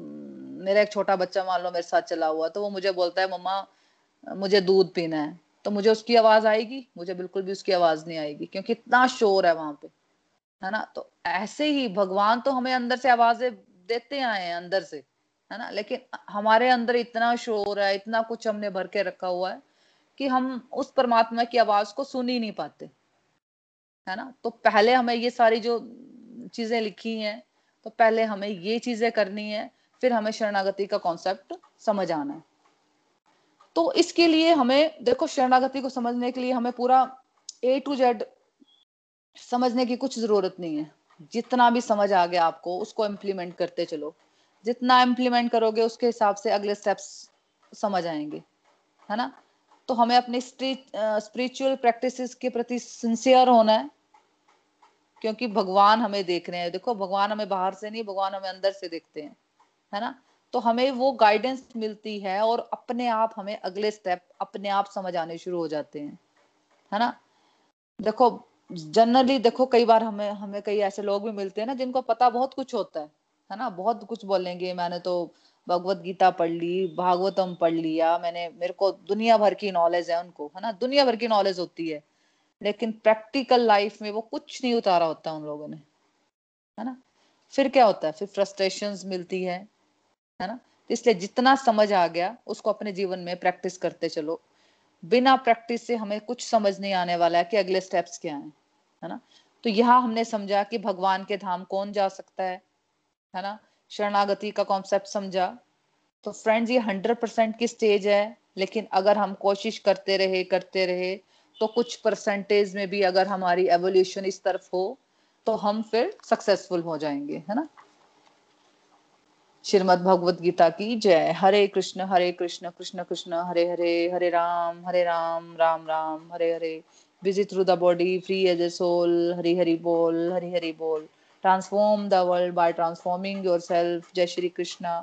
मेरा एक छोटा बच्चा मान लो मेरे साथ चला हुआ तो वो मुझे बोलता है, मम्मा, मुझे दूध पीना है। तो मुझे उसकी आवाज़ आएगी, मुझे बिल्कुल भी उसकी आवाज़ नहीं आएगी, क्योंकि इतना शोर है वहाँ पे, है ना? तो ऐसे ही भगवान तो हमें अंदर से आवाज़ें देते आए हैं, अंदर से, है ना? लेकिन हमारे अंदर इतना शोर है, इतना कुछ हमने भर के रखा हुआ है, कि हम उस परमात्मा की आवाज़ को सुन ही नहीं पाते, है ना? तो पहले हमें ये सारी जो चीज़ें लिखी हैं तो पहले हमें ये चीज़ें करनी है, फिर हमें शरणागति का कॉन्सेप्ट समझ आना है। तो इसके लिए हमें, देखो, शरणागति को समझने के लिए हमें पूरा ए टू जेड समझने की कुछ ज़रूरत नहीं है। जितना भी समझ आ गया आपको, उसको इम्प्लीमेंट करते चलो। जितना इम्प्लीमेंट करोगे, उसके हिसाब से अगले स्टेप्स समझ आएँगे, है ना? तो हमें अपनी स्पिरिचुअल प्रैक्टिसेस के प्रति सिंसियर होना है। क्योंकि भगवान हमें देख रहे हैं। देखो, भगवान हमें बाहर से नहीं, भगवान हमें अंदर से देखते हैं, है ना? तो हमें वो गाइडेंस मिलती है और अपने आप हमें अगले स्टेप अपने आप समझ आने शुरू हो जाते हैं, है ना? देखो जनरली देखो, कई बार हमें हमें कई ऐसे लोग भी मिलते हैं ना, जिनको पता बहुत कुछ होता है है ना? बहुत कुछ बोलेंगे, मैंने तो भगवत गीता पढ़ ली, भागवतम पढ़ लिया, मैंने, मेरे को दुनिया भर की नॉलेज है उनको, है ना? दुनिया भर की नॉलेज होती है। लेकिन प्रैक्टिकल लाइफ में वो कुछ नहीं उतारा होता उन लोगों ने। है ना? फिर क्या होता है? फिर फ्रस्ट्रेशन मिलती है है ना? तो इसलिए जितना समझ आ गया, उसको अपने जीवन में प्रैक्टिस करते चलो। बिना प्रैक्टिस से हमें कुछ समझ नहीं आने वाला है कि अगले स्टेप्स क्या हैं, है ना? तो यहाँ हमने समझा कि भगवान के धाम कौन जा सकता है है ना? शरणागति का कॉन्सेप्ट समझा। तो फ्रेंड्स ये हंड्रेड परसेंट की स्टेज है, लेकिन अगर हम कोशिश करते रहे करते रहे तो कुछ परसेंटेज में भी अगर हमारी एवोल्यूशन इस तरफ़ हो तो हम फिर सक्सेसफुल हो जाएँगे, है ना? श्रीमद भगवत गीता की जय। Hare Krishna Hare Krishna Krishna Krishna, Hare Hare Hare Ram Hare Ram Ram Ram, Hare Hare. Visit through the body free as a soul Hari Hari बोल, हरि हरि बोल। Transform the world by transforming yourself जय श्री कृष्ण।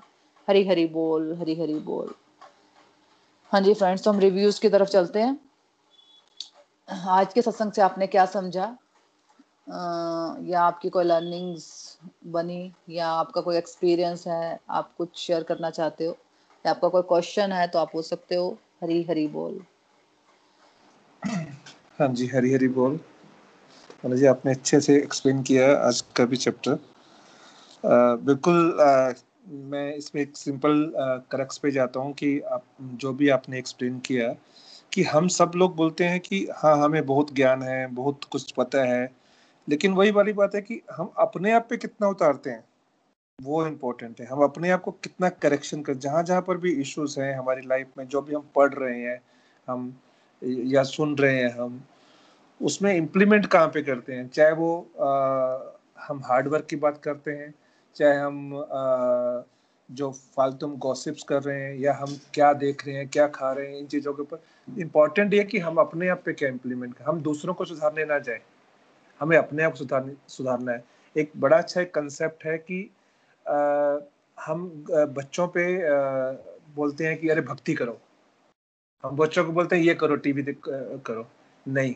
हरि हरि बोल, हरी हरी बोल। हाँ जी friends तो हम reviews की तरफ़ चलते हैं। आज के सत्संग से आपने क्या समझा? या आपकी कोई लर्निंग्स बनी? या आपका कोई एक्सपीरियंस है? आप कुछ शेयर करना चाहते हो? या आपका कोई क्वेश्चन है तो आप पूछ सकते हो? हरी हरी बोल। हाँ जी, हरी हरी बोल। जी, आपने अच्छे से एक्सप्लेन किया आज का भी चैप्टर बिल्कुल मैं इसमें एक सिंपल करक्स पे जाता हूँ कि आप, जो भी आपने एक्सप्लेन किया कि हम सब लोग बोलते हैं कि हाँ हमें बहुत ज्ञान है बहुत कुछ पता है लेकिन वही वाली बात है कि हम अपने आप पे कितना उतारते हैं वो इम्पोर्टेंट है। हम अपने आप को कितना करेक्शन कर जहाँ जहाँ पर भी इश्यूज़ हैं हमारी लाइफ में जो भी हम पढ़ रहे हैं हम या सुन रहे हैं हम उसमें इम्प्लीमेंट कहाँ पे करते हैं? चाहे वो आ, हम हार्डवर्क की बात करते हैं चाहे हम आ, जो फालतू गॉसिप्स कर रहे हैं या हम क्या देख रहे हैं क्या खा रहे हैं इन चीज़ों के ऊपर इंपॉर्टेंट ये कि हम अपने आप पे क्या इम्प्लीमेंट करें हम दूसरों को सुधारने ना जाए। हमें अपने आप सुधारने सुधारना है। एक बड़ा अच्छा एक कंसेप्ट है कि आ, हम बच्चों पे आ, बोलते हैं कि अरे भक्ति करो। हम बच्चों को बोलते हैं ये करो टीवी करो। नहीं।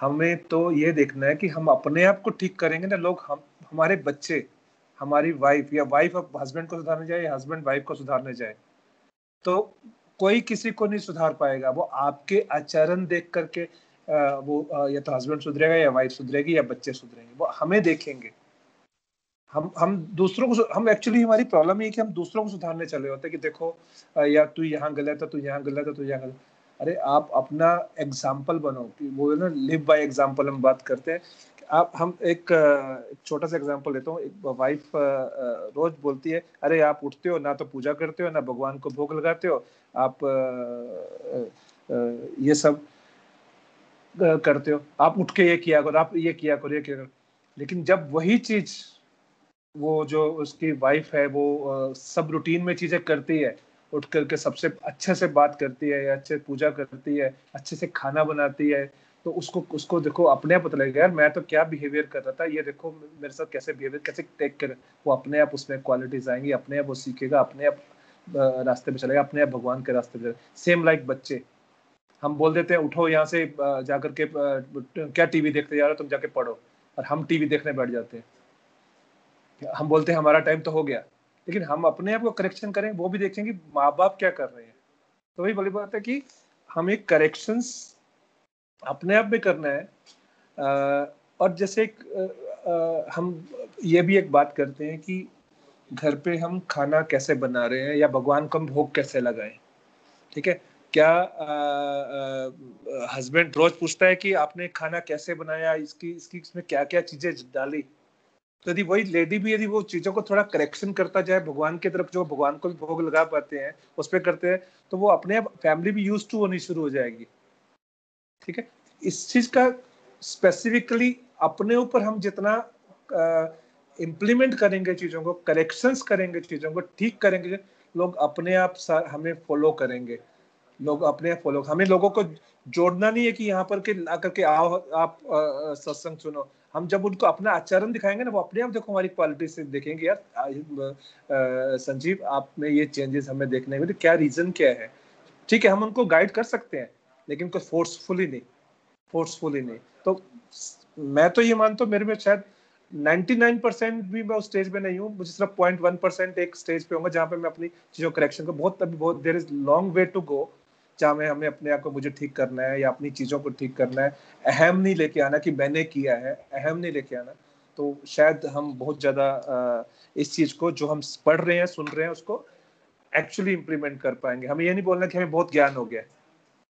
हमें तो ये देखना है कि हम अपने आप को ठीक करेंगे ना लोग हम हमारे बच्चे हमारी वाइफ या वाइफ अब हस्बैंड को सुधारने जाए या हस्बैंड वाइफ को सुधारने जाए तो कोई किसी को नहीं सुधार पाएगा। वो आपके आचरण देख करके वो या तो हस्बैंड सुधरेगा या वाइफ सुधरेगी या बच्चे सुधरेंगे। वो हमें देखेंगे। हम हम दूसरों को हम एक्चुअली हमारी प्रॉब्लम ये कि हम दूसरों को सुधारने चले होते हैं कि देखो या तू यहाँ गलत है, तू यहाँ गलत है, तू यहाँ गलत अरे आप अपना एग्ज़ाम्पल बनो कि वो ना लिव बाय एग्ज़ाम्पल हम बात करते हैं। आप, हम एक छोटा सा एग्जांपल लेता हूँ। एक वाइफ रोज बोलती है, अरे, आप उठते हो, ना तो पूजा करते हो, ना भगवान को भोग लगाते हो, आप ये सब करते हो। आप उठ के ये किया करो, आप ये किया करो, ये किया करो। लेकिन जब वही चीज़, वो जो उसकी वाइफ है, वो सब रूटीन में चीज़ें करती है, उठ करके सबसे अच्छे से बात करती है, अच्छे पूजा करती है, अच्छे से खाना बनाती है तो उसको उसको देखो, अपने आप पता लगेगा यार, मैं तो क्या बिहेवियर कर रहा था? ये देखो, मेरे साथ कैसे बिहेवियर कैसे टेक कर वो अपने आप उसमें क्वालिटीज आएँगी, अपने आप वो सीखेगा, अपने आप रास्ते पे चलेगा, अपने आप भगवान के रास्ते पे सेम लाइक बच्चे। हम बोल देते हैं, उठो यहाँ से जाकर के क्या टीवी देखते जा रहे हो? तुम जाके पढ़ो। और हम टीवी देखने बैठ जाते हैं। हम बोलते हैं, हमारा टाइम तो हो गया। लेकिन हम अपने आप को करेक्शन करें, वो भी देखेंगे, माँ बाप क्या कर रहे हैं। तो वही बड़ी बात है कि हमें करेक्शंस अपने आप में करना है। और जैसे एक हम ये भी एक बात करते हैं कि घर पे हम खाना कैसे बना रहे हैं या भगवान को हम भोग कैसे लगाएँ, ठीक है? क्या हस्बैंड रोज पूछता है कि आपने खाना कैसे बनाया, इसकी इसकी इसमें क्या क्या चीज़ें डाली? तो यदि वही लेडी भी यदि वो चीज़ों को थोड़ा करेक्शन करता जाए, भगवान की तरफ़ जो भगवान को भी भोग लगा पाते हैं, उस पर करते हैं तो वो अपने आप फैमिली भी यूज़ टू होनी शुरू हो जाएगी। ठीक है? इस चीज़ का स्पेसिफिकली अपने ऊपर हम जितना इम्प्लीमेंट करेंगे चीज़ों को करेक्शंस करेंगे चीज़ों को ठीक करेंगे लोग अपने आप हमें फॉलो करेंगे। लोग अपने आप फॉलो हमें लोगों को जोड़ना नहीं है कि यहाँ पर के ला करके आओ आप सत्संग सुनो। हम जब उनको अपना आचरण दिखाएँगे ना वो अपने आप देखो हमारी क्वालिटी से देखेंगे यार आ, आ, संजीव आप में ये चेंजेस हमें देखने में तो क्या रीजन क्या है? ठीक है हम उनको गाइड कर सकते हैं। लेकिन कोई फोर्सफुली नहीं फोर्सफुली नहीं। तो मैं तो ये मानता हूँ, मेरे में शायद 99 परसेंट भी मैं उस स्टेज पे नहीं हूँ, मुझे सिर्फ़ पॉइंट वन परसेंट एक स्टेज पे होगा जहाँ पे मैं अपनी चीज़ों करेक्शन को बहुत, अभी बहुत देर is long way to go जहाँ में, हमें अपने आप को मुझे ठीक करना है या अपनी चीज़ों को ठीक करना है। अहम नहीं लेके आना कि मैंने किया है, अहम नहीं लेके आना। तो शायद हम बहुत ज़्यादा इस चीज़ को, जो हम पढ़ रहे हैं, सुन रहे हैं, उसको एक्चुअली इम्प्लीमेंट कर पाएँगे। हमें ये नहीं बोलना कि हमें बहुत ज्ञान हो गया है।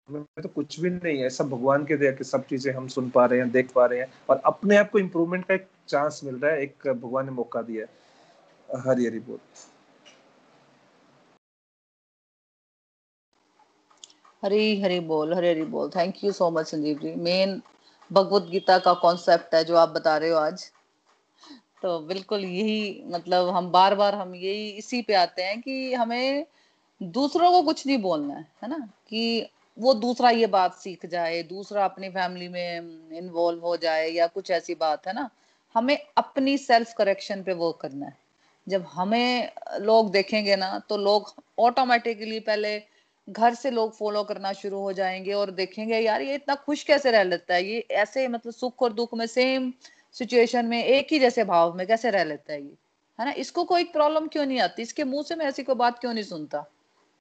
हमें तो कुछ भी नहीं है। सब भगवान के दया के सब चीज़ें हम सुन पा रहे हैं, देख पा रहे हैं और अपने आप को इम्प्रूवमेंट का एक चांस मिल रहा है, एक भगवान ने मौका दिया है। हरी हरी बोल। हरी हरी बोल, हरी हरी बोल। Thank you so much Sanjeev ji. Main Bhagavad Gita का कॉन्सेप्ट है जो आप बता रहे हो आज। तो बिल्कुल यही मतलब हम बार बार हम यही इसी पे आते हैं कि हमें दूसरों को कुछ नहीं बोलना है है ना? कि वो दूसरा ये बात सीख जाए, दूसरा अपनी फैमिली में इन्वॉल्व हो जाए या कुछ ऐसी बात, है ना? हमें अपनी सेल्फ करेक्शन पे वर्क करना है। जब हमें लोग देखेंगे ना तो लोग ऑटोमेटिकली पहले घर से लोग फॉलो करना शुरू हो जाएँगे और देखेंगे, यार, ये इतना खुश कैसे रह लेता है? ये ऐसे मतलब सुख और दुख में सेम सिचुएशन में एक ही जैसे भाव में कैसे रह लेता है ये? है ना? इसको कोई प्रॉब्लम क्यों नहीं आती? इसके मुँह से मैं ऐसी कोई बात क्यों नहीं सुनता?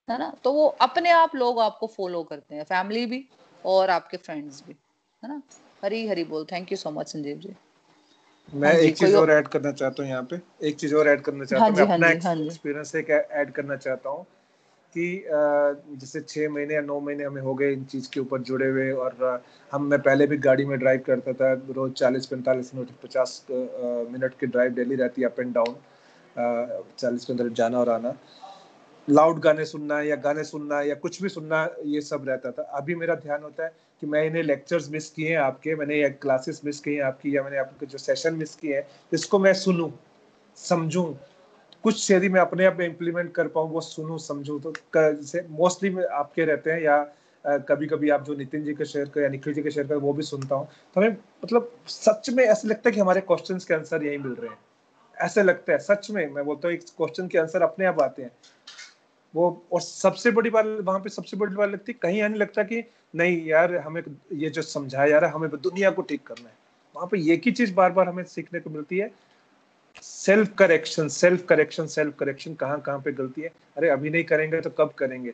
है ना? तो वो अपने आप लोग आपको फॉलो करते हैं फैमिली भी और आपके फ्रेंड्स भी है ना? हरी हरी बोल। Thank you so much Sanjeev ji. मैं हाँ एक चीज़ और ऐड करना चाहता हूँ यहाँ पे। एक चीज़ और ऐड करना चाहता हूँ। हाँ मैं अपना एक्सपीरियंस हाँ एक ऐड करना चाहता हूँ कि जैसे छह महीने या नौ महीने हमें हो गए इन चीज़ के ऊपर जुड़े हुए और हम मैं पहले भी गाड़ी में ड्राइव करता था रोज चालीस पैंतालीस मिनट पचास मिनट की ड्राइव डेली रहती है अप एंड डाउन चालीस पैंतालीस जाना और आना। लाउड गाने सुनना या गाने सुनना या कुछ भी सुनना, ये सब रहता था। अभी मेरा ध्यान होता है कि मैं इन्हें लेक्चर्स मिस किए हैं आपके, मैंने या क्लासेस मिस किए हैं आपकी, या मैंने आपके जो सेशन मिस किए हैं, इसको मैं सुनूं, समझूं। कुछ यदि मैं अपने आप में इम्प्लीमेंट कर पाऊँ, वो सुनूं, समझूं। तो जैसे मोस्टली आपके रहते हैं या कभी कभी आप जो नितिन जी का शेयर कर या निखिल जी का शेयर कर, वो भी सुनता हूँ। तो हमें मतलब सच में ऐसे लगता है कि हमारे क्वेश्चन के आंसर यही मिल रहे हैं। ऐसे लगता है, सच में मैं बोलता हूँ एक क्वेश्चन के आंसर अपने आप आते हैं। वो, और सबसे बड़ी बात, वहाँ पे सबसे बड़ी बात लगती, कहीं नहीं लगता कि नहीं यार, हमें ये जो समझाया जा रहा है, हमें दुनिया को ठीक करना है। वहाँ पे एक ही चीज़ बार बार हमें सीखने को मिलती है। Self correction self correction self correction कहाँ कहाँ पे गलती है? अरे, अभी नहीं करेंगे तो कब करेंगे?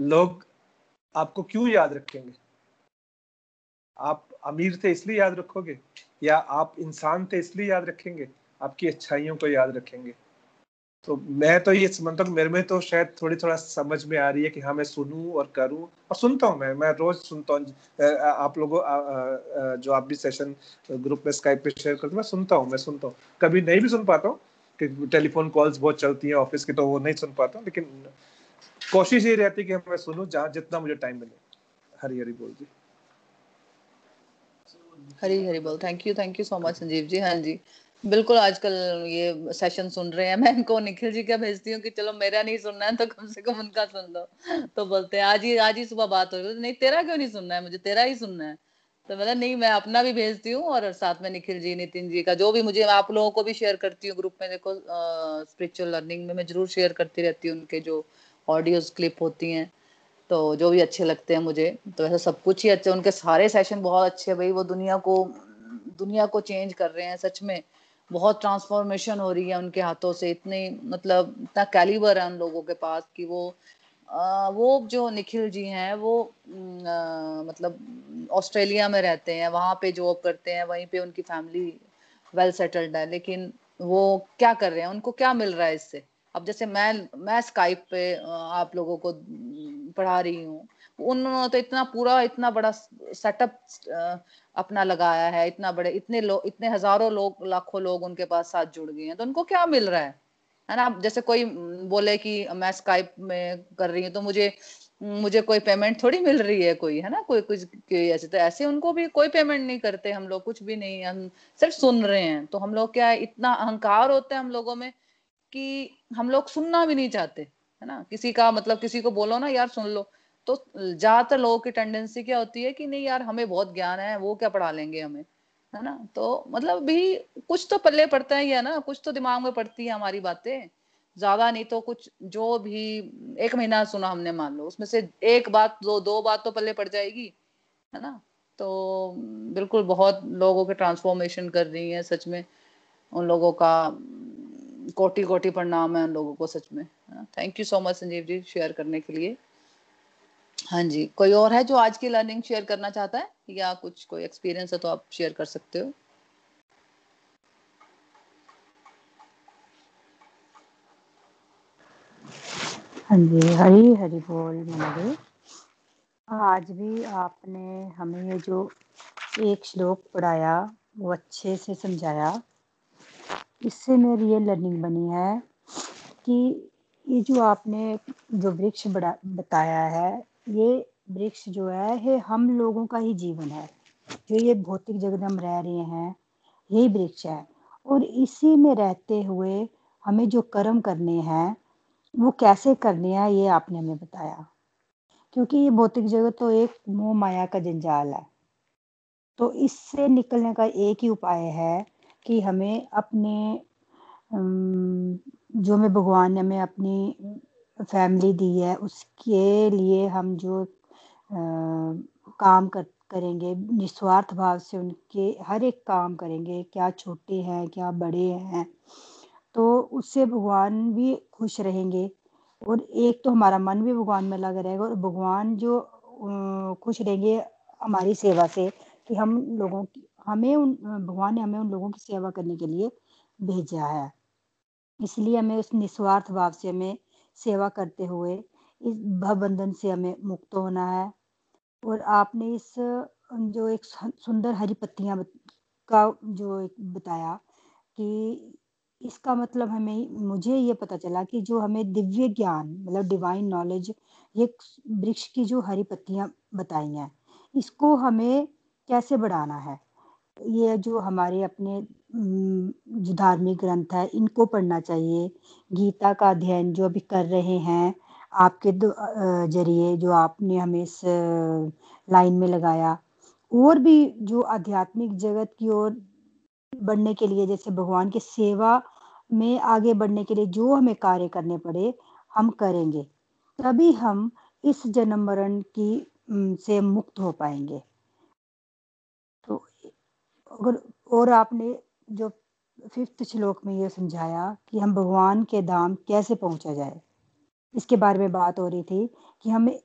लोग आपको क्यों याद रखेंगे? आप अमीर थे इसलिए याद रखोगे? या आप इंसान थे इसलिए याद रखेंगे? आपकी अच्छाइयों को याद रखेंगे। तो मैं तो ये हूँ मेरे में तो शायद थोड़ी थोड़ा समझ में आ रही है कि हाँ मैं सुनूं और करूँ और सुनता हूँ मैं मैं रोज सुनता हूँ। आप लोगों जो आप भी सेशन ग्रुप में स्काइप पे शेयर करते मैं सुनता हूँ, मैं सुनता हूँ। कभी नहीं भी सुन पाता हूँ, कि टेलीफोन कॉल्स बहुत चलती हैं ऑफ़िस की तो वो नहीं सुन पाता हूँ, लेकिन कोशिश ये रहती है कि मैं सुनूं जहाँ जितना मुझे टाइम मिले। हरी हरी बोल जी। हरी हरी बोल thank you thank you so much Sanjeev ji. हाँ जी। बिल्कुल आजकल ये सेशन सुन रहे हैं। मैं इनको निखिल जी का भेजती हूँ कि चलो मेरा नहीं सुनना है तो कम से कम उनका सुन लो। तो बोलते हैं, आज ही आज ही सुबह बात हो रही नहीं, तेरा क्यों नहीं सुनना है? मुझे तेरा ही सुनना है। तो मतलब नहीं, मैं अपना भी भेजती हूँ और साथ में निखिल जी, नितिन जी का, जो भी मुझे, आप लोगों को भी शेयर करती हूँ ग्रुप में, देखो स्पिरिचुअल लर्निंग में मैं ज़रूर शेयर करती रहती हूँ उनके जो ऑडियोज क्लिप होती हैं। तो जो भी अच्छे लगते हैं मुझे तो ऐसा सब कुछ ही अच्छे, उनके सारे सेशन बहुत अच्छे भाई। वो दुनिया को दुनिया को चेंज कर रहे हैं सच में। बहुत ट्रांसफॉर्मेशन हो रही है उनके हाथों से। इतने मतलब इतना कैलिबर है उन लोगों के पास कि वो आ, वो जो निखिल जी हैं वो आ, मतलब ऑस्ट्रेलिया में रहते हैं वहाँ पे जॉब करते हैं वहीं पे उनकी फैमिली वेल सेटल्ड है। लेकिन वो क्या कर रहे हैं? उनको क्या मिल रहा है इससे? अब जैसे मैं मैं स्काइप पे आप लोगों को पढ़ा रही हूँ। उन्होंने तो इतना पूरा इतना बड़ा सेटअप अपना लगाया है, इतना बड़े, इतने लोग इतने हज़ारों लोग, लाखों लोग उनके पास साथ जुड़ गए हैं तो उनको क्या मिल रहा है? है ना, जैसे कोई बोले कि मैं स्काइप में कर रही हूँ तो मुझे मुझे कोई पेमेंट थोड़ी मिल रही है कोई, है ना, कोई कुछ ऐसे तो ऐसे उनको भी कोई पेमेंट नहीं करते हम लोग, कुछ भी नहीं, हम सिर्फ़ सुन रहे हैं तो हम लोग क्या है, इतना अहंकार होता है हम लोगों में कि हम लोग सुनना भी नहीं चाहते, है ना, किसी का मतलब किसी को बोलो ना, यार सुन लो। तो ज़्यादातर लोगों की टेंडेंसी क्या होती है कि नहीं यार, हमें बहुत ज्ञान है, वो क्या पढ़ा लेंगे हमें, है ना? तो मतलब भी कुछ तो पल्ले पड़ता ही ना? कुछ तो दिमाग में पड़ती है हमारी बातें। ज़्यादा नहीं तो कुछ, जो भी, एक महीना सुना हमने मान लो, उसमें से एक बात दो दो बात तो पल्ले पड़ जाएगी, है ना? तो बिल्कुल बहुत लोगों के ट्रांसफॉर्मेशन कर रही है सच में, उन लोगों का कोटि कोटि प्रणाम है उन लोगों को सच में thank you so much Sanjeev ji share करने के लिए। हाँ जी, कोई और है जो आज की लर्निंग शेयर करना चाहता है? या कुछ कोई एक्सपीरियंस है तो आप शेयर कर सकते हो? हाँ जी, हरी हरी बोल मेरे आज भी आपने हमें ये जो एक श्लोक पढ़ाया, वो अच्छे से समझाया। इससे मेरी ये लर्निंग बनी है कि ये जो आपने जो वृक्ष बताया है ये वृक्ष जो है, ये हम लोगों का ही जीवन है। जो ये भौतिक जगत हम रह रहे हैं, यही वृक्ष है। और इसी में रहते हुए हमें जो कर्म करने हैं, वो कैसे करने हैं, ये आपने हमें बताया। क्योंकि ये भौतिक जगत तो एक मोह माया का जंजाल है। तो इससे निकलने का एक ही उपाय है कि हमें अपने जो हमें भगवान ने हमें अपनी फैमिली दी है, उसके लिए हम जो काम कर, करेंगे, निस्वार्थ भाव से उनके हर एक काम करेंगे, क्या छोटे हैं, क्या बड़े हैं तो उससे भगवान भी खुश रहेंगे। और एक तो हमारा मन भी भगवान में लगा रहेगा और भगवान जो खुश रहेंगे हमारी सेवा से कि हम लोगों की, हमें उन, भगवान ने हमें उन लोगों की सेवा करने के लिए भेजा है। इसलिए हमें उस निस्वार्थ भाव से हमें सेवा करते हुए इस भवबंधन से हमें मुक्त होना है। और आपने इस, जो एक सुंदर हरी पत्तियाँ का जो एक बताया कि इसका मतलब हमें, मुझे ये पता चला कि जो हमें दिव्य ज्ञान मतलब डिवाइन नॉलेज ये वृक्ष की जो हरी पत्तियाँ बताई हैं, इसको हमें कैसे बढ़ाना है? ये जो हमारे अपने जो धार्मिक ग्रंथ है, इनको पढ़ना चाहिए। गीता का अध्ययन जो अभी कर रहे हैं, आपके ज़रिए जो आपने हमें इस लाइन में लगाया। और भी जो आध्यात्मिक जगत की ओर बढ़ने के लिए, जैसे भगवान की सेवा में आगे बढ़ने के लिए जो हमें कार्य करने पड़े, हम करेंगे। तभी हम इस जन्म मरण की से मुक्त हो पाएँगे। अगर और आपने जो फिफ्थ श्लोक में ये समझाया कि हम भगवान के धाम कैसे पहुँचा जाए, इसके बारे में बात हो रही थी कि हमें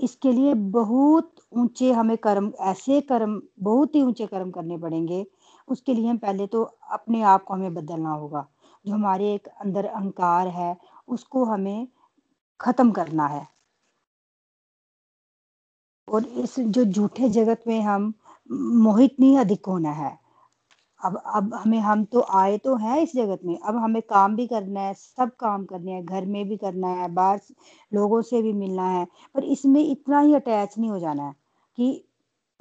इसके लिए बहुत ऊँचे हमें कर्म, ऐसे कर्म, बहुत ही ऊँचे कर्म करने पड़ेंगे। उसके लिए हम पहले तो अपने आप को हमें बदलना होगा। जो हमारे एक अंदर अहंकार है, उसको हमें खत्म करना है। और इस जो झूठे जगत में हम मोहित नहीं अधिक होना है। अब अब हमें, हम तो आए तो हैं इस जगत में। अब हमें काम भी करना है, सब काम करने हैं, घर में भी करना है, बाहर लोगों से भी मिलना है। पर इसमें इतना ही अटैच नहीं हो जाना है कि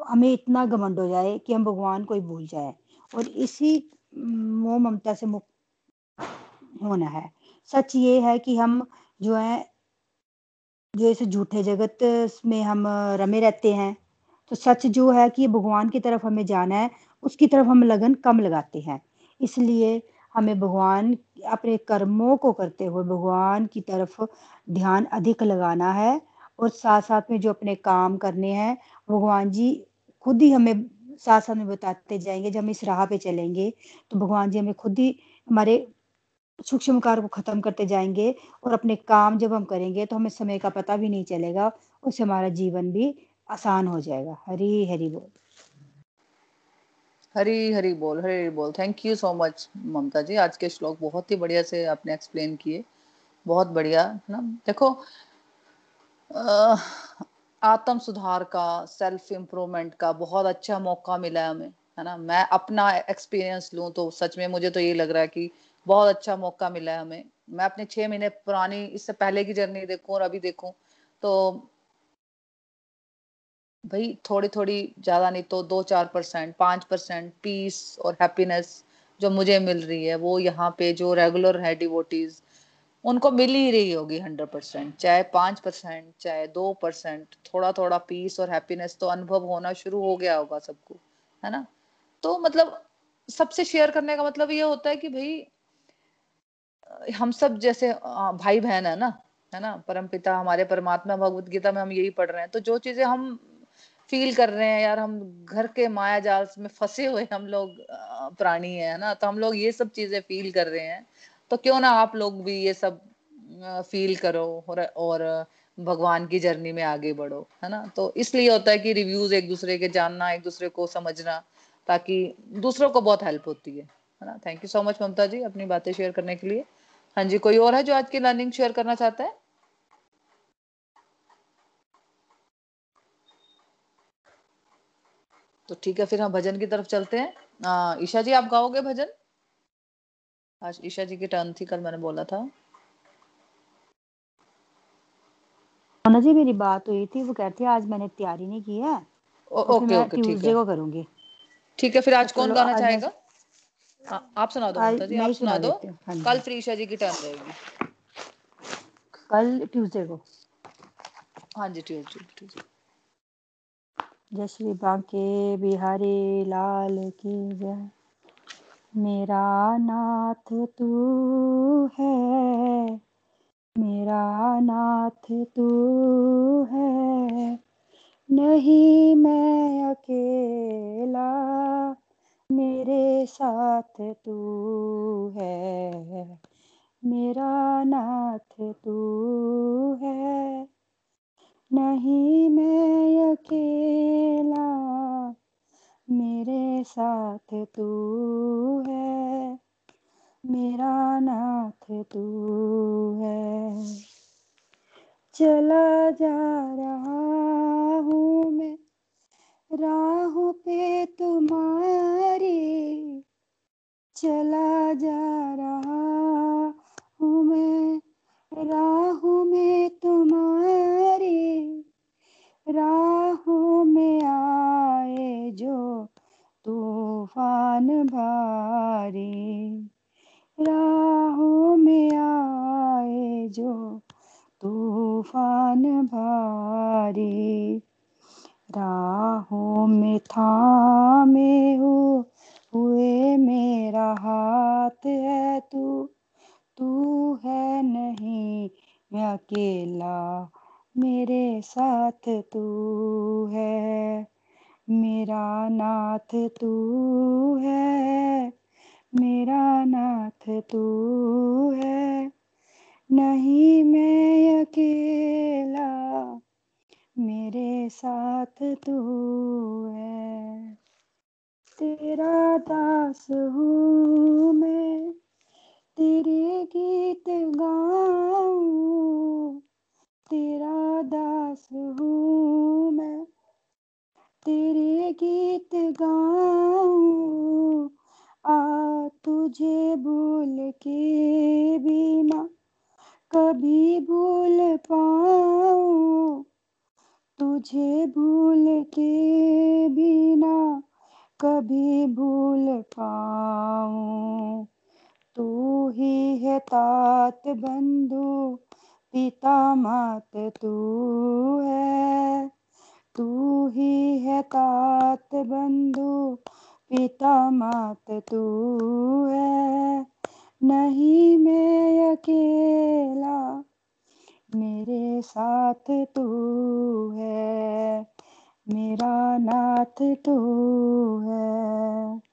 हमें इतना घमंड हो जाए कि हम भगवान को ही भूल जाए। और इसी मोह ममता से मुक्त होना है। सच ये है कि हम जो है, जो इस झूठे जगत में हम, रमे रहते हैं तो सच जो है कि भगवान की तरफ़ हमें जाना है, उसकी तरफ़ हम लगन कम लगाते हैं। इसलिए हमें भगवान अपने कर्मों को करते हुए भगवान की तरफ़ ध्यान अधिक लगाना है और साथ साथ में जो अपने काम करने हैं, भगवान जी खुद ही हमें साथ साथ में बताते जाएँगे, जब हम इस राह पे चलेंगे तो भगवान जी हमें खुद ही हमारे सूक्ष्म कार्य को खत्म करते जाएँगे और अपने काम जब हम करेंगे तो हमें समय का पता भी नहीं चलेगा, उससे हमारा जीवन भी आसान हो जाएगा। हरी हरी बोल। हरी हरी बोल, हरी हरी बोल। Thank you so much Mamta ji. आज के श्लोक बहुत ही बढ़िया से आपने एक्सप्लेन किए। बहुत बढ़िया, है ना? देखो आत्म सुधार का सेल्फ इम्प्रूवमेंट का बहुत अच्छा मौका मिला है हमें, है ना? मैं अपना एक्सपीरियंस लूँ तो सच में मुझे तो ये लग रहा है कि बहुत अच्छा मौका मिला है हमें। मैं अपने छह महीने पुरानी, इससे पहले की जर्नी देखूँ और अभी देखूँ तो भाई थोड़ी थोड़ी ज़्यादा नहीं तो दो चार परसेंट, पाँच परसेंट पीस और हैप्पीनेस जो मुझे मिल रही है, वो यहाँ पे जो रेगुलर है डिवोटीज उनको मिल ही रही होगी हंड्रेड परसेंट, चाहे पाँच परसेंट, चाहे दो परसेंट थोड़ा थोड़ा पीस और हैप्पीनेस तो अनुभव होना शुरू हो गया होगा सबको, है ना? तो मतलब सबसे शेयर करने का मतलब ये होता है कि भाई, हम सब जैसे भाई बहन है ना है ना? परम पिता हमारे परमात्मा, भगवत गीता में हम यही पढ़ रहे हैं तो जो चीज़ें हम फील कर रहे हैं यार हम घर के माया जाल में फंसे हुए हम लोग प्राणी है ना? तो हम लोग ये सब चीज़ें फील कर रहे हैं। तो क्यों ना आप लोग भी ये सब फील करो और, और भगवान की जर्नी में आगे बढ़ो है ना? तो इसलिए होता है कि रिव्यूज़ एक दूसरे के जानना एक दूसरे को समझना ताकि दूसरों को बहुत हेल्प होती है है ना? Thank you so much Mamta ji अपनी बातें शेयर करने के लिए। हाँ जी कोई और है जो आज की लर्निंग शेयर करना चाहता है? तो ठीक है फिर हम भजन की तरफ़ चलते हैं। ईशा जी आप गाओगे भजन? आज ईशा जी की टर्न थी कल मैंने बोला था। जी मेरी बात हुई थी वो कहती है आज मैंने तैयारी नहीं की है। ओ, तो ओके ओके ठीक है। को करूँगी। ठीक है फिर आज तो कौन गाना चाहेगा? आप सुना दो आज जी आप सुना दो। हूँ कल जी प्रीशा जी की टर्न रहेगी। कल ट्यूसडे को। हाँ जी ट्यूजडे ट्यूजडे जय श्री बांके, बिहारी लाल की जय। मेरा नाथ तू है। मेरा नाथ तू है। नहीं मैं अकेला। मेरे साथ तू है। मेरा नाथ तू है। नहीं मैं अकेला, मेरे साथ तू है, मेरा नाथ तू है। चला जा रहा हूँ मैं, राहों पे तुम्हारी, चला जा रहा हूँ मैं राहों में तुम्हारी, राहों में आए जो तूफ़ान भारी। राहों में आए जो तूफ़ान भारी। राहों में थामे हो, हुए मेरा हाथ है तू। तू है नहीं, मैं अकेला, मेरे साथ तू है। मेरा नाथ तू है, मेरा नाथ तू है। नहीं मैं अकेला, मेरे साथ तू है। तेरा दास हूँ मैं तेरे गीत गाऊं, तेरा दास हूँ मैं। तेरे गीत गाऊं, आ तुझे भूल के बिना कभी भूल पाऊँ। तुझे भूल के बिना कभी भूल पाऊँ। तू ही है तात बंधु, पिता मात तू है। तू ही है तात बंधु, पिता मात तू है। नहीं मैं अकेला, मेरे साथ तू है। मेरा नाथ तू है।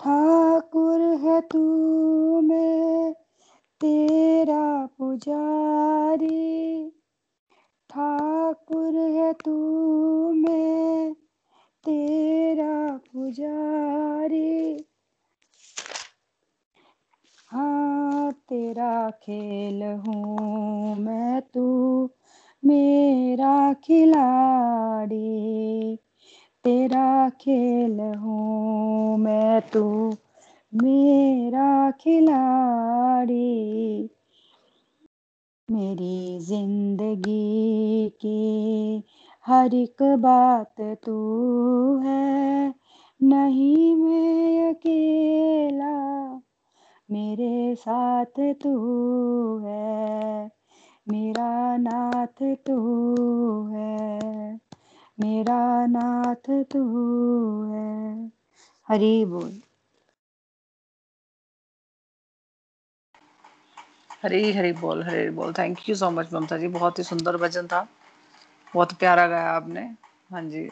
ठाकुर है तू मैं, तेरा पुजारी। ठाकुर है तू मैं, तेरा पुजारी। हाँ तेरा खेल हूँ मैं तू, मेरा खिलाड़ी। तेरा खेल हूँ मैं तू, मेरा खिलाड़ी। मेरी ज़िंदगी की हर एक बात तू है, नहीं मैं अकेला। मेरे साथ तू है, मेरा नाथ तू है। मेरा नाथ तू है। हरी बोल। हरी हरी बोल हरी बोल। Thank you so much Mamta ji. बहुत ही सुंदर भजन था। बहुत प्यारा गाया आपने। हाँ जी।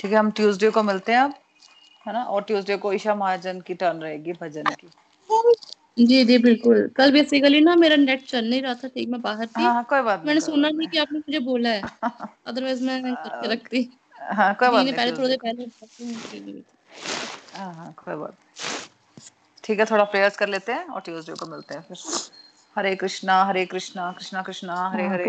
ठीक है हम ट्यूसडे को मिलते हैं आप है ना? और ट्यूसडे को ईशा महाजन की टर्न रहेगी भजन की। जी जी बिल्कुल। कल बेसिकली ना मेरा नेट चल नहीं रहा था ठीक मैं बाहर थी। हाँ हाँ कोई बात नहीं मैंने कोई सुना बात नहीं कि आपने मुझे बोला है। अदरवाइज़ मैं करके रखती हाँ कोई बात दी नहीं पहले थोड़ी देर पहले हाँ हाँ कोई बात नहीं। ठीक है थोड़ा प्रेयर्स कर लेते हैं और ट्यूसडे को मिलते हैं फिर। हरे कृष्णा हरे कृष्णा कृष्णा कृष्णा हरे हाँ, हरे।